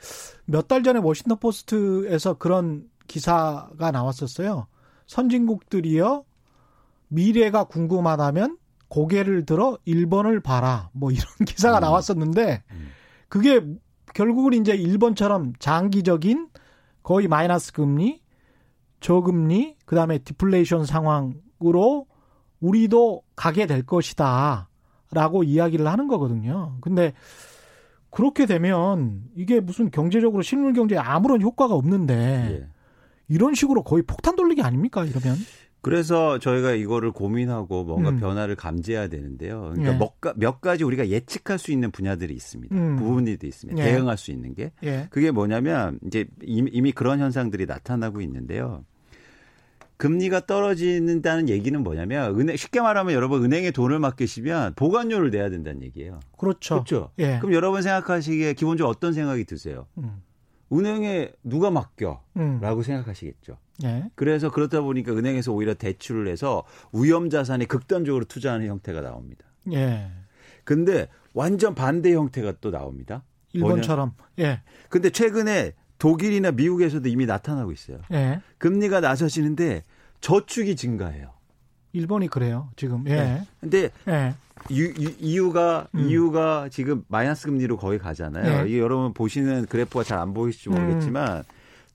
몇 달 전에 워싱턴 포스트에서 그런 기사가 나왔었어요. 선진국들이요 미래가 궁금하다면 고개를 들어 1번을 봐라. 뭐 이런 기사가 음. 나왔었는데 음. 그게 결국은 이제 일본처럼 장기적인 거의 마이너스 금리, 저금리, 그다음에 디플레이션 상황으로 우리도 가게 될 것이다. 라고 이야기를 하는 거거든요. 근데 그렇게 되면 이게 무슨 경제적으로 실물 경제에 아무런 효과가 없는데 예. 이런 식으로 거의 폭탄 돌리기 아닙니까? 이러면? 그래서 저희가 이거를 고민하고 뭔가 음. 변화를 감지해야 되는데요. 그러니까 예. 몇, 몇, 가지 우리가 예측할 수 있는 분야들이 있습니다. 음. 부분들이 있습니다. 예. 대응할 수 있는 게. 예. 그게 뭐냐면 이제 이미, 이미 그런 현상들이 나타나고 있는데요. 금리가 떨어지는다는 얘기는 뭐냐면 은행 쉽게 말하면 여러분 은행에 돈을 맡기시면 보관료를 내야 된다는 얘기예요. 그렇죠. 그렇죠. 예. 그럼 여러분 생각하시기에 기본적으로 어떤 생각이 드세요? 음. 은행에 누가 맡겨? 음. 라고 생각하시겠죠. 예. 그래서 그렇다 보니까 은행에서 오히려 대출을 해서 위험 자산에 극단적으로 투자하는 형태가 나옵니다. 예. 근데 완전 반대 형태가 또 나옵니다. 일본처럼. 예. 근데 최근에 독일이나 미국에서도 이미 나타나고 있어요. 예. 금리가 낮아지는데 저축이 증가해요. 일본이 그래요, 지금. 예. 네. 근데 예. 유, 유, 이유가 음. 이유가 지금 마이너스 금리로 거의 가잖아요. 예. 이게 여러분 보시는 그래프가 잘 안 보이실지 모르겠지만 음.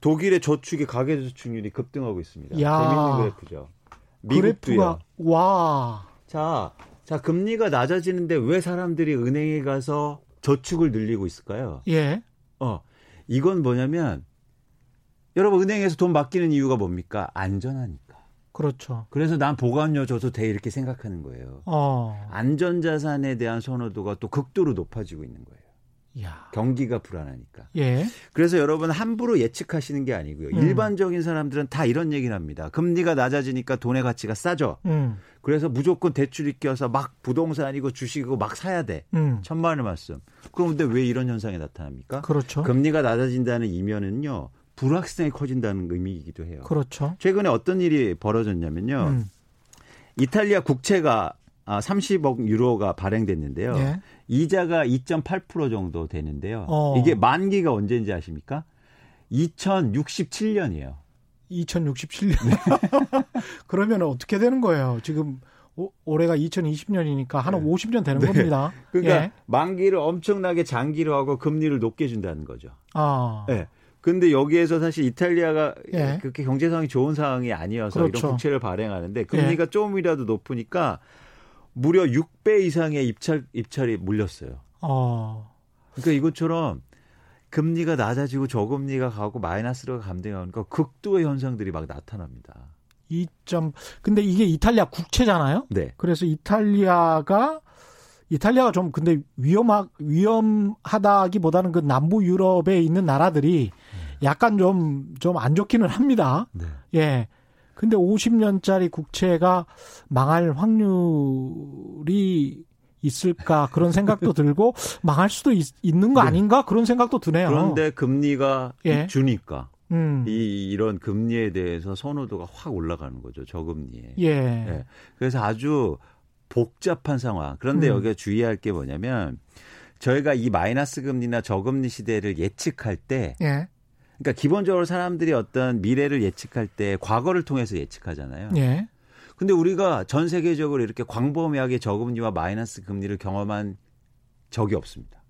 독일의 저축의 가계 저축률이 급등하고 있습니다. 야. 재밌는 그래프죠. 미국도요. 그래프가 와. 자, 자 금리가 낮아지는데 왜 사람들이 은행에 가서 저축을 늘리고 있을까요? 예. 어, 이건 뭐냐면 여러분 은행에서 돈 맡기는 이유가 뭡니까? 안전하니까. 그렇죠. 그래서 난 보관료 줘도 돼 이렇게 생각하는 거예요. 어. 안전자산에 대한 선호도가 또 극도로 높아지고 있는 거예요. 야. 경기가 불안하니까. 예. 그래서 여러분 함부로 예측하시는 게 아니고요. 음. 일반적인 사람들은 다 이런 얘기를 합니다. 금리가 낮아지니까 돈의 가치가 싸져. 음. 그래서 무조건 대출이 껴서 막 부동산이고 주식이고 막 사야 돼. 음. 천만의 말씀. 그런데 왜 이런 현상이 나타납니까? 그렇죠. 금리가 낮아진다는 이면은요. 불확실성이 커진다는 의미이기도 해요. 그렇죠. 최근에 어떤 일이 벌어졌냐면요. 음. 이탈리아 국채가 30억 아, 유로가 발행됐는데요. 예. 이자가 2.8% 정도 되는데요. 어. 이게 만기가 언제인지 아십니까? 2067년이에요. 2067년. 그러면 어떻게 되는 거예요? 지금 올해가 2020년이니까 한 네. 50년 되는 네. 겁니다. 그러니까 예. 만기를 엄청나게 장기로 하고 금리를 높게 준다는 거죠. 아. 네. 근데 여기에서 사실 이탈리아가 예. 그렇게 경제 상황이 좋은 상황이 아니어서 그렇죠. 이런 국채를 발행하는데 금리가 예. 조금이라도 높으니까 무려 6배 이상의 입찰 입찰이 몰렸어요. 어. 그러니까 이것처럼 금리가 낮아지고 저금리가 가고 마이너스로 감대하니까 극도의 현상들이 막 나타납니다. 2점 근데 이게 이탈리아 국채잖아요. 네. 그래서 이탈리아가 이탈리아가 좀 근데 위험하 위험하다기보다는 그 남부 유럽에 있는 나라들이 약간 좀 좀 안 좋기는 합니다. 네. 예. 근데 50년짜리 국채가 망할 확률이 있을까 그런 생각도 들고 망할 수도 있, 는거 네. 아닌가 그런 생각도 드네요. 그런데 금리가 예. 주니까 음. 이 이런 금리에 대해서 선호도가 확 올라가는 거죠 저금리에. 예. 예. 그래서 아주 복잡한 상황. 그런데 음. 여기에 주의할 게 뭐냐면 저희가 이 마이너스 금리나 저금리 시대를 예측할 때. 예. 그러니까 기본적으로 사람들이 어떤 미래를 예측할 때 과거를 통해서 예측하잖아요. 예. 근데 우리가 전 세계적으로 이렇게 광범위하게 저금리와 마이너스 금리를 경험한 적이 없습니다.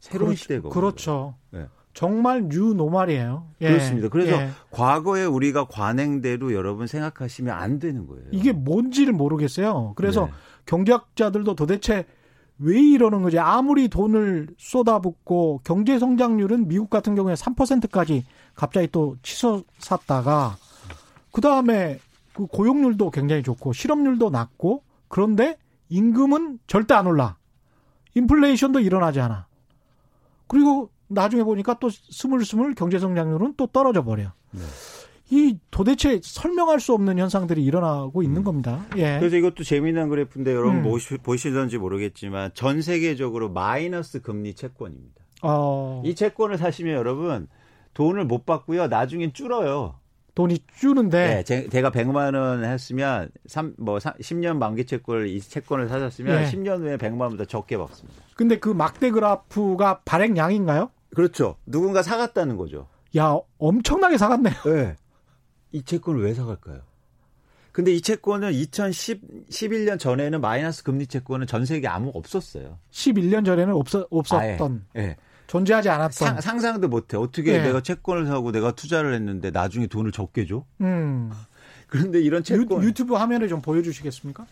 새로운 그렇죠. 시대가 그렇죠. 네. 정말 new normal이에요. 예. 그렇습니다. 그래서 예. 과거에 우리가 관행대로 여러분 생각하시면 안 되는 거예요. 이게 뭔지를 모르겠어요. 그래서 네. 경제학자들도 도대체 왜 이러는 거지? 아무리 돈을 쏟아붓고 경제 성장률은 미국 같은 경우에 3%까지 갑자기 또 치솟았다가 그 다음에 그 고용률도 굉장히 좋고 실업률도 낮고 그런데 임금은 절대 안 올라. 인플레이션도 일어나지 않아. 그리고 나중에 보니까 또 스물스물 경제 성장률은 또 떨어져 버려. 네. 이 도대체 설명할 수 없는 현상들이 일어나고 있는 음. 겁니다. 예. 그래서 이것도 재미난 그래프인데 여러분 음. 보시던지 모르겠지만 전 세계적으로 마이너스 금리 채권입니다. 어. 이 채권을 사시면 여러분 돈을 못 받고요. 나중엔 줄어요. 돈이 줄는데 네, 제, 가 100만 원 했으면 3, 뭐 10년 만기 채권을 이 채권을 사셨으면 네. 10년 후에 100만 원보다 적게 받습니다. 근데 그 막대 그래프가 발행량인가요? 그렇죠. 누군가 사갔다는 거죠. 야, 엄청나게 사갔네요. 네. 이 채권을 왜 사갈까요? 근데 이 채권은 2010, 11년 전에는 마이너스 금리 채권은 전 세계 아무 없었어요. 11년 전에는 없었, 없었던. 아, 예. 예. 존재하지 않았던 상, 상도 못해. 어떻게 예. 내가 채권을 사고 내가 투자를 했는데 나중에 돈을 적게 줘? 음. 그런데 이런 채권 유, 튜브 화면에 좀 보여주시겠습니까?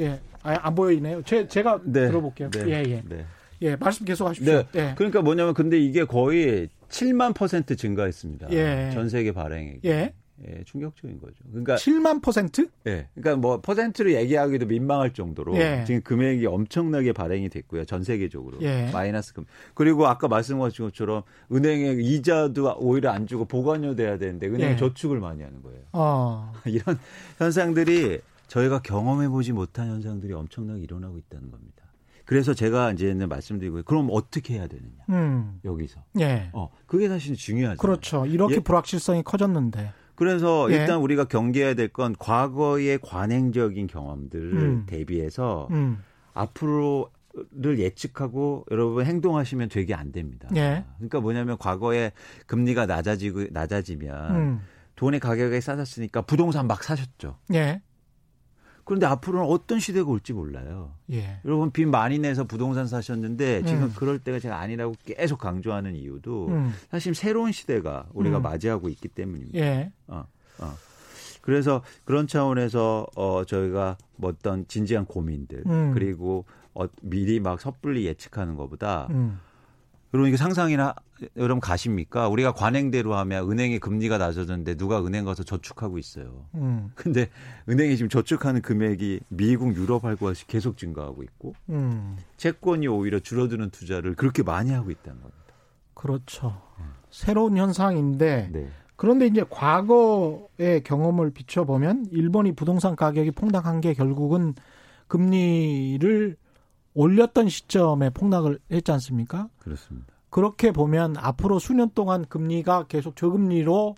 예, 아, 안 보이네요. 제 제가 네. 들어볼게요. 네. 예, 예. 네. 예, 말씀 계속 하십시오. 네. 예. 그러니까 뭐냐면 근데 이게 거의 7만 퍼센트 증가했습니다. 예. 전 세계 발행액. 예. 예, 충격적인 거죠. 그러니까 7만 퍼센트? 예. 그러니까 뭐 퍼센트를 얘기하기도 민망할 정도로 예. 지금 금액이 엄청나게 발행이 됐고요. 전 세계적으로 예. 마이너스 금. 그리고 아까 말씀하신 것처럼 은행에 이자도 오히려 안 주고 보관료 돼야 되는데 은행 예. 저축을 많이 하는 거예요. 어. 이런 현상들이 저희가 경험해 보지 못한 현상들이 엄청나게 일어나고 있다는 겁니다. 그래서 제가 이제는 말씀드리고 그럼 어떻게 해야 되느냐 음. 여기서 예. 어 그게 사실 중요하죠. 그렇죠. 이렇게 예. 불확실성이 커졌는데 그래서 예. 일단 우리가 경계해야 될 건 과거의 관행적인 경험들을 음. 대비해서 음. 앞으로를 예측하고 여러분 행동하시면 되게 안 됩니다. 예. 그러니까 뭐냐면 과거에 금리가 낮아지고 낮아지면 음. 돈의 가격이 싸졌으니까 부동산 막 사셨죠. 예. 그런데 앞으로는 어떤 시대가 올지 몰라요. 예. 여러분 빚 많이 내서 부동산 사셨는데 지금 음. 그럴 때가 제가 아니라고 계속 강조하는 이유도 음. 사실 새로운 시대가 우리가 음. 맞이하고 있기 때문입니다. 예. 어, 어. 그래서 그런 차원에서 어 저희가 뭐 어떤 진지한 고민들 음. 그리고 어 미리 막 섣불리 예측하는 것보다 음. 여러분 이게 상상이나 여러분 가십니까? 우리가 관행대로 하면 은행의 금리가 낮아졌는데 누가 은행 가서 저축하고 있어요. 음. 근데 은행이 지금 저축하는 금액이 미국, 유럽하고 계속 증가하고 있고 음. 채권이 오히려 줄어드는 투자를 그렇게 많이 하고 있다는 겁니다. 그렇죠. 네. 새로운 현상인데 네. 그런데 이제 과거의 경험을 비춰보면 일본이 부동산 가격이 폭락한 게 결국은 금리를 올렸던 시점에 폭락을 했지 않습니까? 그렇습니다. 그렇게 보면 앞으로 수년 동안 금리가 계속 저금리로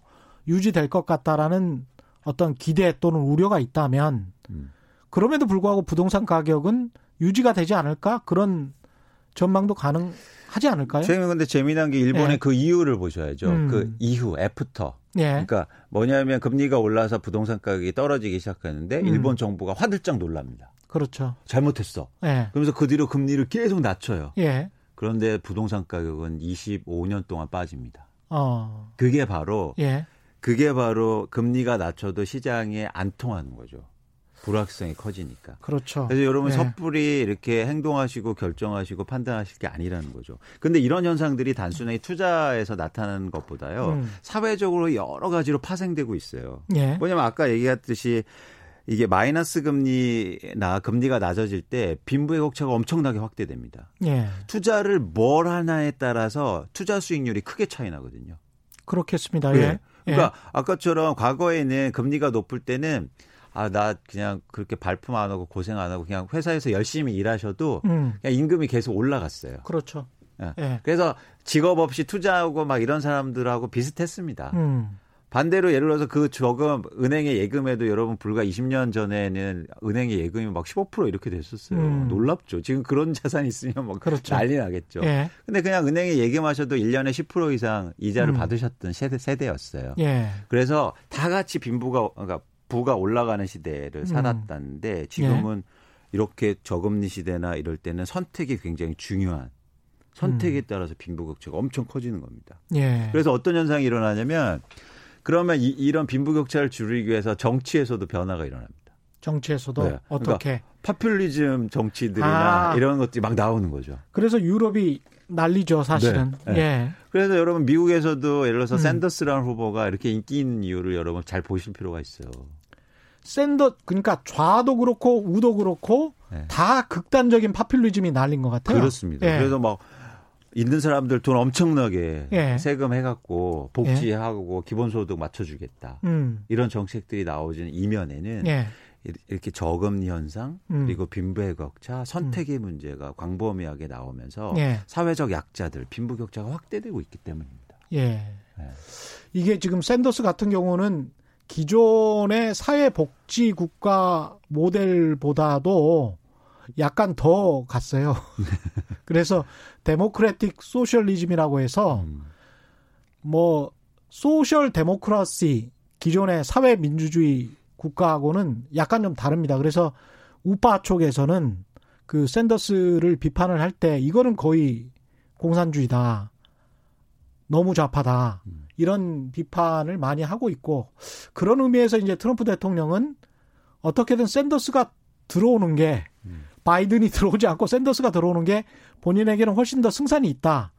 유지될 것 같다라는 어떤 기대 또는 우려가 있다면 음. 그럼에도 불구하고 부동산 가격은 유지가 되지 않을까 그런 전망도 가능하지 않을까요? 제가 근데 재미난 게 일본의 예. 그 이유를 보셔야죠. 음. 그 이후 after. 예. 그러니까 뭐냐면 금리가 올라서 부동산 가격이 떨어지기 시작하는데 음. 일본 정부가 화들짝 놀랍니다. 그렇죠. 잘못했어. 예. 그러면서 그 뒤로 금리를 계속 낮춰요. 예. 그런데 부동산 가격은 25년 동안 빠집니다. 어. 그게 바로 예. 그게 바로 금리가 낮춰도 시장에 안 통하는 거죠. 불확성이 커지니까. 그렇죠. 그래서 여러분 네. 섣불리 이렇게 행동하시고 결정하시고 판단하실 게 아니라는 거죠. 근데 이런 현상들이 단순히 투자에서 나타나는 것보다요. 음. 사회적으로 여러 가지로 파생되고 있어요. 예. 뭐냐면 아까 얘기했듯이 이게 마이너스 금리나 금리가 낮아질 때 빈부의 격차가 엄청나게 확대됩니다. 예. 투자를 뭘 하나에 따라서 투자 수익률이 크게 차이 나거든요. 그렇겠습니다. 네. 예. 그러니까 예. 아까처럼 과거에는 금리가 높을 때는 아, 나 그냥 그렇게 발품 안 하고 고생 안 하고 그냥 회사에서 열심히 일하셔도 음. 그냥 임금이 계속 올라갔어요. 그렇죠. 예. 예. 그래서 직업 없이 투자하고 막 이런 사람들하고 비슷했습니다. 음. 반대로 예를 들어서 그 저금 은행의 예금에도 여러분 불과 20년 전에는 은행의 예금이 막 15% 이렇게 됐었어요. 음. 놀랍죠. 지금 그런 자산이 있으면 뭐 그렇죠. 난리 나겠죠. 예. 근데 그냥 은행에 예금하셔도 1년에 10% 이상 이자를 음. 받으셨던 세대, 세대 였어요. 예. 그래서 다 같이 빈부가 그러니까 부가 올라가는 시대를 음. 살았다는데 지금은 예. 이렇게 저금리 시대나 이럴 때는 선택이 굉장히 중요한 선택에 음. 따라서 빈부격차가 엄청 커지는 겁니다. 예. 그래서 어떤 현상이 일어나냐면 그러면 이, 런 빈부격차를 줄이기 위해서 정치에서도 변화가 일어납니다. 정치에서도 네. 그러니까 어떻게 그러니까 파퓰리즘 정치들이나 아. 이런 것들이 막 나오는 거죠. 그래서 유럽이 난리죠, 사실은. 네. 네. 예. 그래서 여러분 미국에서도 예를 들어서 음. 샌더스라는 후보가 이렇게 인기 있는 이유를 여러분 잘 보실 필요가 있어요. 샌더 그러니까 좌도 그렇고 우도 그렇고 네. 다 극단적인 파퓰리즘이 날린 것 같아요. 그렇습니다. 예. 그래서 막 있는 사람들 돈 엄청나게 예. 세금 해갖고 복지하고 예. 기본소득 맞춰주겠다. 음. 이런 정책들이 나오지는 이면에는 예. 이렇게 저금리 현상 음. 그리고 빈부의 격차 선택의 음. 문제가 광범위하게 나오면서 예. 사회적 약자들 빈부 격차가 확대되고 있기 때문입니다. 예. 네. 이게 지금 샌더스 같은 경우는 기존의 사회복지 국가 모델보다도 약간 더 갔어요. 그래서 democratic socialism이라고 해서 음. 뭐 social democracy 기존의 사회 민주주의 국가하고는 약간 좀 다릅니다. 그래서 우파 쪽에서는 그 샌더스를 비판을 할 때 이거는 거의 공산주의다. 너무 좌파다. 음. 이런 비판을 많이 하고 있고 그런 의미에서 이제 트럼프 대통령은 어떻게든 샌더스가 들어오는 게 음. 바이든이 들어오지 않고 샌더스가 들어오는 게 본인에게는 훨씬 더 승산이 있다.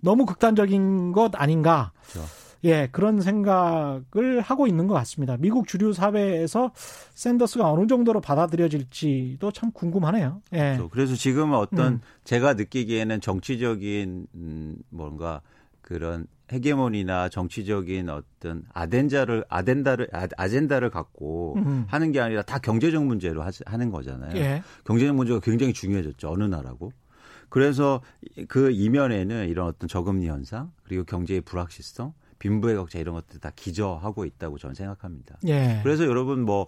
너무 극단적인 것 아닌가. 그렇죠. 예, 그런 생각을 하고 있는 것 같습니다. 미국 주류 사회에서 샌더스가 어느 정도로 받아들여질지도 참 궁금하네요. 예. 그렇죠. 그래서 지금은 어떤 음. 제가 느끼기에는 정치적인 음, 뭔가 그런 헤게모니나 정치적인 어떤 아덴자를 아덴다를 아, 젠다를 갖고 음. 하는 게 아니라 다 경제적 문제로 하, 는 거잖아요. 예. 경제적 문제가 굉장히 중요해졌죠. 어느 나라고. 그래서 그 이면에는 이런 어떤 저금리 현상 그리고 경제의 불확실성, 빈부의 격차 이런 것들 다 기저하고 있다고 저는 생각합니다. 예. 그래서 여러분 뭐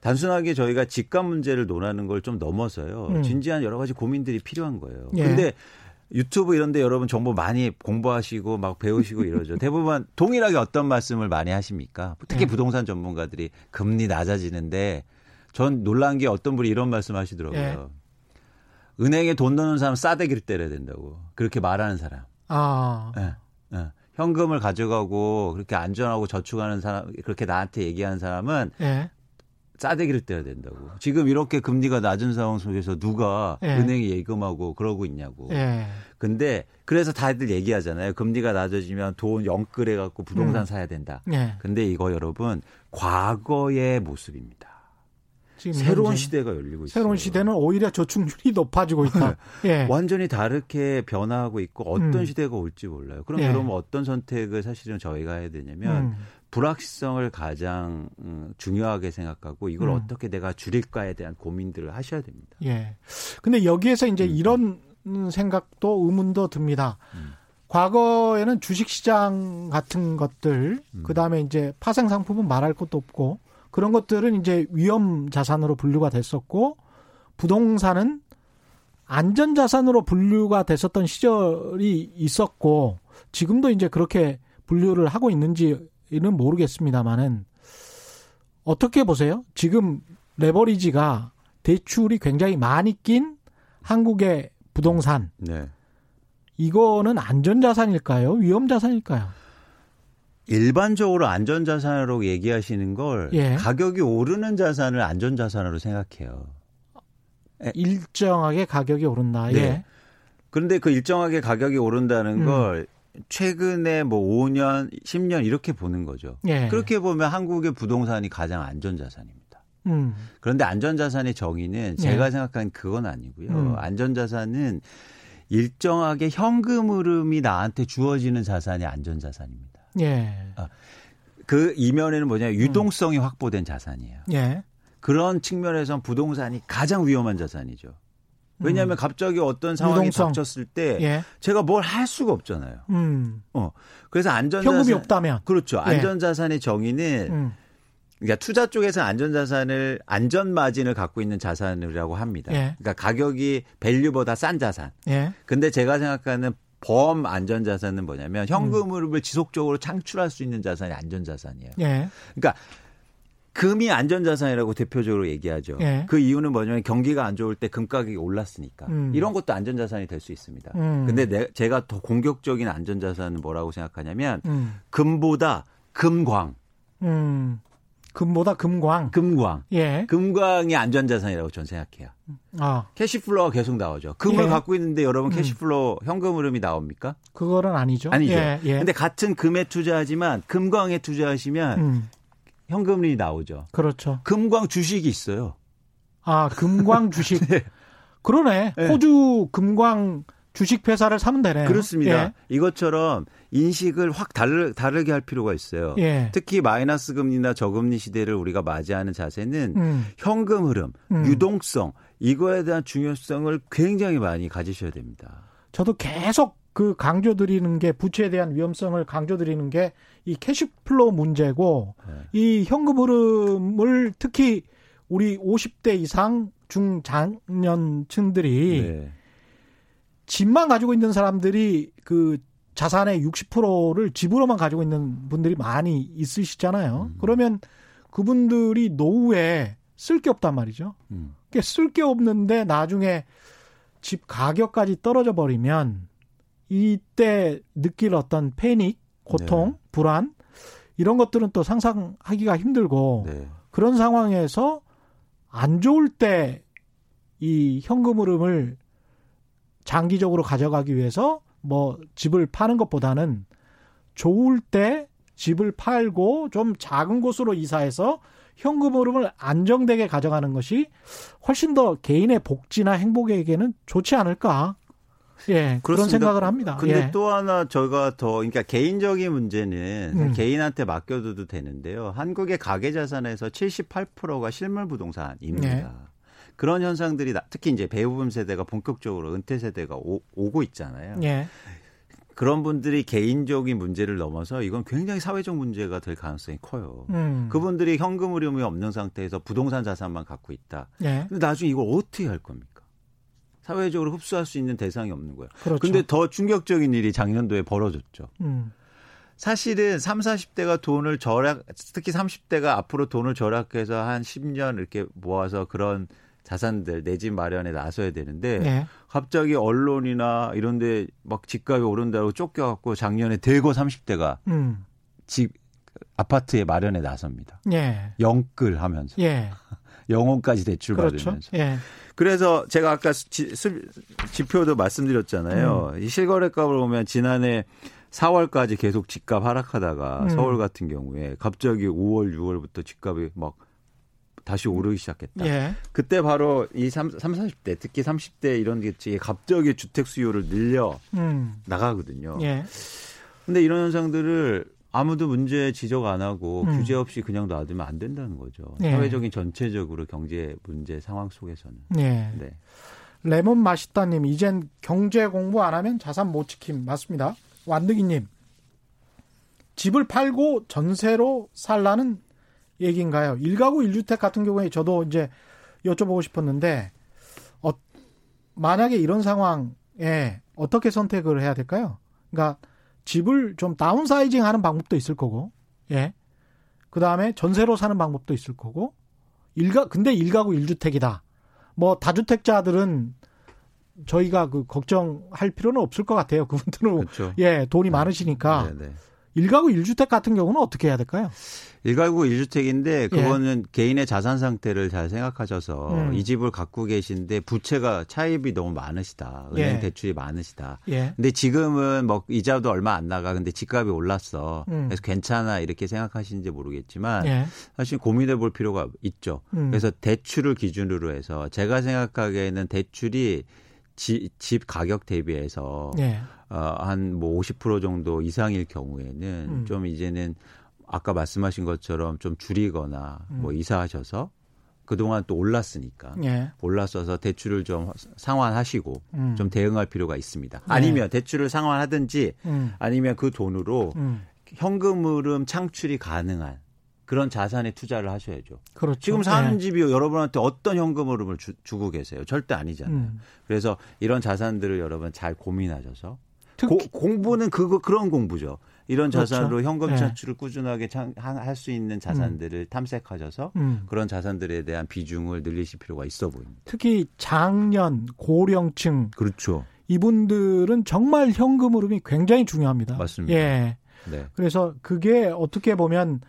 단순하게 저희가 집값 문제를 논하는 걸 좀 넘어서요. 음. 진지한 여러 가지 고민들이 필요한 거예요. 예. 근데 유튜브 이런데 여러분 정보 많이 공부하시고 막 배우시고 이러죠. 대부분 동일하게 어떤 말씀을 많이 하십니까? 특히 네. 부동산 전문가들이 금리 낮아지는데 전 놀란 게 어떤 분이 이런 말씀 하시더라고요. 네. 은행에 돈 넣는 사람 싸대기를 때려야 된다고. 그렇게 말하는 사람. 아. 네. 네. 현금을 가져가고 그렇게 안전하고 저축하는 사람 그렇게 나한테 얘기하는 사람은 네. 싸대기를 떼야 된다고. 지금 이렇게 금리가 낮은 상황 속에서 누가 예. 은행에 예금하고 그러고 있냐고. 예. 근데 그래서 다들 얘기하잖아요. 금리가 낮아지면 돈 영끌해 갖고 부동산 음. 사야 된다. 예. 근데 이거 여러분 과거의 모습입니다. 새로운 시대가 열리고 있어요. 새로운 시대는 오히려 저축률이 높아지고 있다. 예. 완전히 다르게 변화하고 있고 어떤 음. 시대가 올지 몰라요. 그럼 예. 여러분 어떤 선택을 사실은 저희가 해야 되냐면 음. 불확실성을 가장 음, 중요하게 생각하고 이걸 음. 어떻게 내가 줄일까에 대한 고민들을 하셔야 됩니다. 예. 근데 여기에서 이제 음. 이런 생각도 의문도 듭니다. 음. 과거에는 주식시장 같은 것들, 음. 그 다음에 이제 파생 상품은 말할 것도 없고 그런 것들은 이제 위험 자산으로 분류가 됐었고 부동산은 안전 자산으로 분류가 됐었던 시절이 있었고 지금도 이제 그렇게 분류를 하고 있는지 이는 모르겠습니다만은 어떻게 보세요? 지금 레버리지가 대출이 굉장히 많이 낀 한국의 부동산. 네. 이거는 안전자산일까요? 위험자산일까요? 일반적으로 안전자산으로 얘기하시는 걸 예. 가격이 오르는 자산을 안전자산으로 생각해요. 예. 일정하게 가격이 오른다. 네. 예. 그런데 그 일정하게 가격이 오른다는 음. 걸 최근에 뭐 5년, 10년 이렇게 보는 거죠. 예. 그렇게 보면 한국의 부동산이 가장 안전자산입니다. 음. 그런데 안전자산의 정의는 예. 제가 생각하는 그건 아니고요. 음. 안전자산은 일정하게 현금 흐름이 나한테 주어지는 자산이 안전자산입니다. 예. 아, 그 이면에는 뭐냐 유동성이 음. 확보된 자산이에요. 예. 그런 측면에선 부동산이 가장 위험한 자산이죠. 왜냐하면 음. 갑자기 어떤 상황이 유동성. 닥쳤을 때 예. 제가 뭘 할 수가 없잖아요. 음. 어. 그래서 안전자산 현금이 없다면 그렇죠. 예. 안전자산의 정의는 음. 그러니까 투자 쪽에서 안전자산을 안전 마진을 갖고 있는 자산이라고 합니다. 예. 그러니까 가격이 밸류보다 싼 자산. 예. 근데 제가 생각하는 범 안전자산은 뭐냐면 현금 흐름을 음. 지속적으로 창출할 수 있는 자산이 안전자산이에요. 예. 그러니까 금이 안전자산이라고 대표적으로 얘기하죠. 예. 그 이유는 뭐냐면 경기가 안 좋을 때 금 가격이 올랐으니까 음. 이런 것도 안전자산이 될 수 있습니다. 음. 근데 내, 제가 더 공격적인 안전자산은 뭐라고 생각하냐면 음. 금보다 금광. 음. 금보다 금광. 금광. 예. 금광이 안전자산이라고 저는 생각해요. 아. 캐시플로가 계속 나오죠. 금을 예. 갖고 있는데 여러분 음. 캐시플로 음. 현금 흐름이 나옵니까? 그거는 아니죠. 아니죠. 예. 예. 근데 같은 금에 투자하지만 금광에 투자하시면 음. 현금이 나오죠. 그렇죠. 금광 주식이 있어요. 아, 금광 주식. 네. 그러네. 네. 호주 금광 주식 회사를 사면 되네요. 그렇습니다. 예. 이것처럼 인식을 확 다르, 다르게 할 필요가 있어요. 예. 특히 마이너스 금리나 저금리 시대를 우리가 맞이하는 자세는 음. 현금 흐름, 음. 유동성 이거에 대한 중요성을 굉장히 많이 가지셔야 됩니다. 저도 계속 그 강조 드리는 게 부채에 대한 위험성을 강조 드리는 게 이 cash flow 문제고 네. 이 현금 흐름을 특히 우리 50대 이상 중장년층들이 네. 집만 가지고 있는 사람들이 그 자산의 60%를 집으로만 가지고 있는 분들이 많이 있으시잖아요. 음. 그러면 그분들이 노후에 쓸 게 없단 말이죠. 음. 그러니까 쓸게 없는데 나중에 집 가격까지 떨어져 버리면 이때 느낄 어떤 패닉, 고통, 네. 불안 이런 것들은 또 상상하기가 힘들고 네. 그런 상황에서 안 좋을 때 이 현금 흐름을 장기적으로 가져가기 위해서 뭐 집을 파는 것보다는 좋을 때 집을 팔고 좀 작은 곳으로 이사해서 현금 흐름을 안정되게 가져가는 것이 훨씬 더 개인의 복지나 행복에게는 좋지 않을까 예, 그런 생각을 합니다. 근데 예. 또 하나 저희가 더 그러니까 개인적인 문제는 음. 개인한테 맡겨둬도 되는데요. 한국의 가계 자산에서 78%가 실물 부동산입니다. 예. 그런 현상들이 특히 이제 배우분 세대가 본격적으로 은퇴 세대가 오, 고 있잖아요. 예. 그런 분들이 개인적인 문제를 넘어서 이건 굉장히 사회적 문제가 될 가능성이 커요. 음. 그분들이 현금 흐름이 없는 상태에서 부동산 자산만 갖고 있다. 예. 근데 나중에 이걸 어떻게 할 겁니까? 사회적으로 흡수할 수 있는 대상이 없는 거예요. 그렇죠. 근데 더 충격적인 일이 작년도에 벌어졌죠. 음. 사실은 3, 40대가 돈을 절약, 특히 30대가 앞으로 돈을 절약해서 한 10년 이렇게 모아서 그런 자산들 내 집 마련에 나서야 되는데 네. 갑자기 언론이나 이런 데 막 집값이 오른다고 쫓겨갖고 작년에 대거 30대가 음. 집 아파트에 마련에 나섭니다. 예. 영끌 하면서. 예. 영혼까지 대출 그렇죠. 받으면서. 예. 그래서 제가 아까 지, 지표도 말씀드렸잖아요. 음. 이 실거래값을 보면 지난해 4월까지 계속 집값 하락하다가 음. 서울 같은 경우에 갑자기 5월, 6월부터 집값이 막 다시 오르기 시작했다. 예. 그때 바로 이 3, 40대, 특히 30대 이런 게 갑자기 주택 수요를 늘려 음. 나가거든요. 예. 근데 이런 현상들을 아무도 문제 지적 안 하고 음. 규제 없이 그냥 놔두면 안 된다는 거죠. 네. 사회적인 전체적으로 경제 문제 상황 속에서는. 네. 네. 레몬 맛있다님, 이젠 경제 공부 안 하면 자산 못 지킴. 맞습니다. 완득이님, 집을 팔고 전세로 살라는 얘기인가요? 일가구 1주택 같은 경우에 저도 이제 여쭤보고 싶었는데, 어, 만약에 이런 상황에 어떻게 선택을 해야 될까요? 그러니까 집을 좀 다운사이징 하는 방법도 있을 거고, 예. 그 다음에 전세로 사는 방법도 있을 거고, 일가, 근데 일가구 일주택이다. 뭐, 다주택자들은 저희가 그 걱정할 필요는 없을 것 같아요. 그분들은. 그렇죠. 예, 돈이 네. 많으시니까. 네네. 일가구 1주택 같은 경우는 어떻게 해야 될까요? 일가구 1주택인데 예. 그거는 예. 개인의 자산 상태를 잘 생각하셔서 음. 이 집을 갖고 계신데 부채가 차입이 너무 많으시다. 은행 예. 대출이 많으시다. 예. 근데 지금은 뭐 이자도 얼마 안 나가. 근데 집값이 올랐어. 음. 그래서 괜찮아 이렇게 생각하시는지 모르겠지만 예. 사실 고민해 볼 필요가 있죠. 음. 그래서 대출을 기준으로 해서 제가 생각하기에는 대출이 지, 집 가격 대비해서 예. 어, 한뭐 50% 정도 이상일 경우에는 음. 좀 이제는 아까 말씀하신 것처럼 좀 줄이거나 음. 뭐 이사하셔서 그동안 또 올랐으니까 예. 올랐어서 대출을 좀 상환하시고 음. 좀 대응할 필요가 있습니다. 네. 아니면 대출을 상환하든지 음. 아니면 그 돈으로 음. 현금 흐름 창출이 가능한 그런 자산에 투자를 하셔야죠. 그렇죠. 지금 사는 네. 집이 여러분한테 어떤 현금 흐름을 주, 고 계세요? 절대 아니잖아요. 음. 그래서 이런 자산들을 여러분 잘 고민하셔서 고, 공부는 그거 그런 공부죠. 이런 그렇죠. 자산으로 현금 차출을 네. 꾸준하게 할 수 있는 자산들을 음. 탐색하셔서 음. 그런 자산들에 대한 비중을 늘리실 필요가 있어 보입니다. 특히 장년, 고령층 그렇죠. 이분들은 정말 현금 흐름이 굉장히 중요합니다. 맞습니다. 예. 네. 그래서 그게 어떻게 보면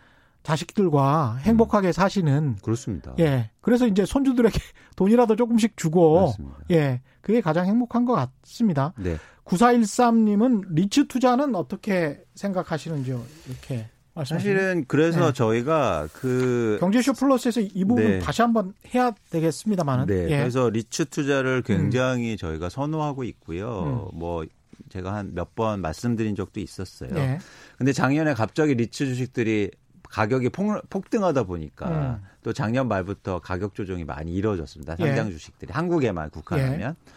자식들과 행복하게 음. 사시는 그렇습니다. 예. 그래서 이제 손주들에게 돈이라도 조금씩 주고 맞습니다. 예. 그게 가장 행복한 것 같습니다. 네. 9413 님은 리츠 투자는 어떻게 생각하시는지요? 이렇게 사실은 그래서 네. 저희가 그 경제쇼 플러스에서 이 부분 네. 다시 한번 해야 되겠습니다만은. 네. 예. 그래서 리츠 투자를 굉장히 음. 저희가 선호하고 있고요. 음. 뭐 제가 한 몇 번 말씀드린 적도 있었어요. 네. 근데 작년에 갑자기 리츠 주식들이 가격이 폭, 등하다 보니까 음. 또 작년 말부터 가격 조정이 많이 이루어졌습니다. 상장 예. 주식들이 한국에만 국한하면. 예.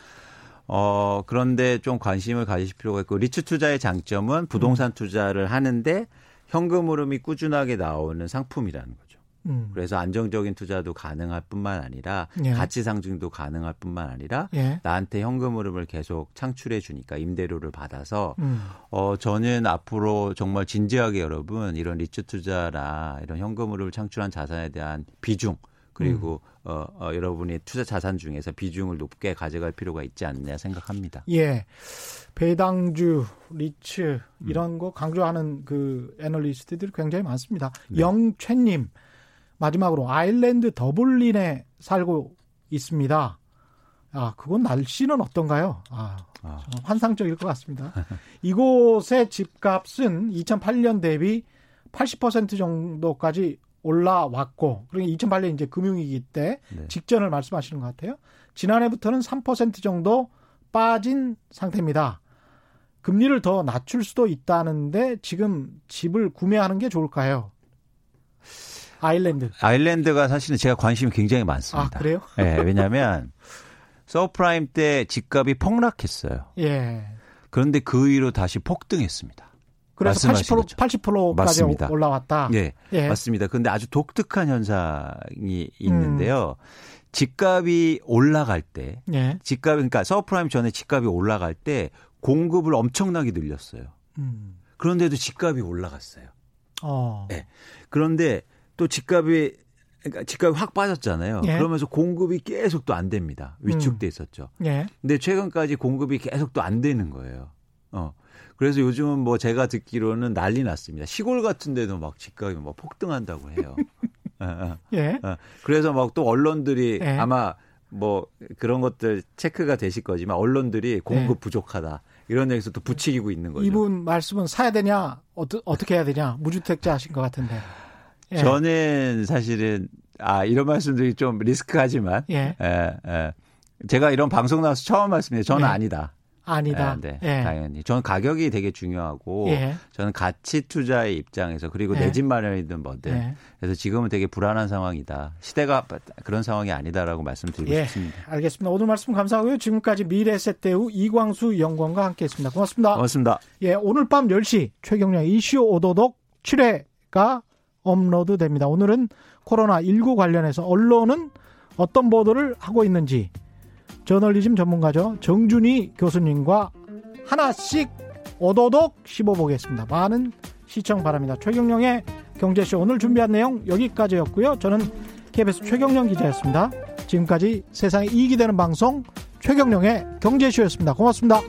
어, 그런데 좀 관심을 가지실 필요가 있고 리츠 투자의 장점은 부동산 음. 투자를 하는데 현금 흐름이 꾸준하게 나오는 상품이라는 거죠. 음. 그래서 안정적인 투자도 가능할 뿐만 아니라 예. 가치 상승도 가능할 뿐만 아니라 예. 나한테 현금 흐름을 계속 창출해 주니까 임대료를 받아서 음. 어 저는 앞으로 정말 진지하게 여러분 이런 리츠 투자나 이런 현금 흐름을 창출한 자산에 대한 비중 그리고 음. 어, 어, 여러분이 투자 자산 중에서 비중을 높게 가져갈 필요가 있지 않느냐 생각합니다. 예. 배당주, 리츠 이런 음. 거 강조하는 그 애널리스트들이 굉장히 많습니다. 네. 영채님 마지막으로 아일랜드 더블린에 살고 있습니다. 아, 그건 날씨는 어떤가요? 아, 아. 환상적일 것 같습니다. 이곳의 집값은 2008년 대비 80% 정도까지 올라왔고 그러니까 2008년 이제 금융위기 때 네. 직전을 말씀하시는 것 같아요. 지난해부터는 3% 정도 빠진 상태입니다. 금리를 더 낮출 수도 있다는데 지금 집을 구매하는 게 좋을까요? 아일랜드. 아일랜드가 사실은 제가 관심이 굉장히 많습니다. 아, 그래요? 네, 왜냐하면 서브프라임 때 집값이 폭락했어요. 예. 그런데 그 위로 다시 폭등했습니다. 그래서 80% 80%까지 맞습니다. 올라왔다. 네, 예. 맞습니다. 그런데 아주 독특한 현상이 있는데요. 음. 집값이 올라갈 때, 예. 집값 그러니까 서브프라임 전에 집값이 올라갈 때 공급을 엄청나게 늘렸어요. 음. 그런데도 집값이 올라갔어요. 어. 네. 그런데 또 집값이 그러니까 집값이 확 빠졌잖아요. 예. 그러면서 공급이 계속 또 안 됩니다. 위축돼 음. 있었죠. 예. 근데 최근까지 공급이 계속 또 안 되는 거예요. 어. 그래서 요즘은 뭐 제가 듣기로는 난리 났습니다. 시골 같은 데도 막 집값이 막 폭등한다고 해요. 어, 어. 예. 어. 그래서 막 또 언론들이 예. 아마 뭐 그런 것들 체크가 되실 거지만 언론들이 공급 예. 부족하다. 이런 얘기에서 또 부추기고 있는 거죠. 이분 말씀은 사야 되냐, 어떠, 어떻게 해야 되냐, 무주택자 하신 것 같은데. 예. 저는 사실은, 아, 이런 말씀들이 좀 리스크하지만, 예. 예, 예. 제가 이런 방송 나와서 처음 말씀드려요. 저는 예. 아니다. 아니다. 네, 네 예. 당연히. 저는 가격이 되게 중요하고 예. 저는 가치 투자의 입장에서 그리고 예. 내집 마련이든 뭐든 예. 그래서 지금은 되게 불안한 상황이다. 시대가 그런 상황이 아니다라고 말씀드리고 예. 싶습니다. 알겠습니다. 오늘 말씀 감사하고요. 지금까지 미래세대우 이광수 연구원과 함께했습니다. 고맙습니다. 고맙습니다. 예, 오늘 밤 10시 최경량 이슈 오도독 7회가 업로드 됩니다. 오늘은 코로나19 관련해서 언론은 어떤 보도를 하고 있는지 저널리즘 전문가죠. 정준희 교수님과 하나씩 오도독 씹어보겠습니다. 많은 시청 바랍니다. 최경령의 경제쇼 오늘 준비한 내용 여기까지였고요. 저는 KBS 최경령 기자였습니다. 지금까지 세상에 이익이 되는 방송 최경령의 경제쇼였습니다. 고맙습니다.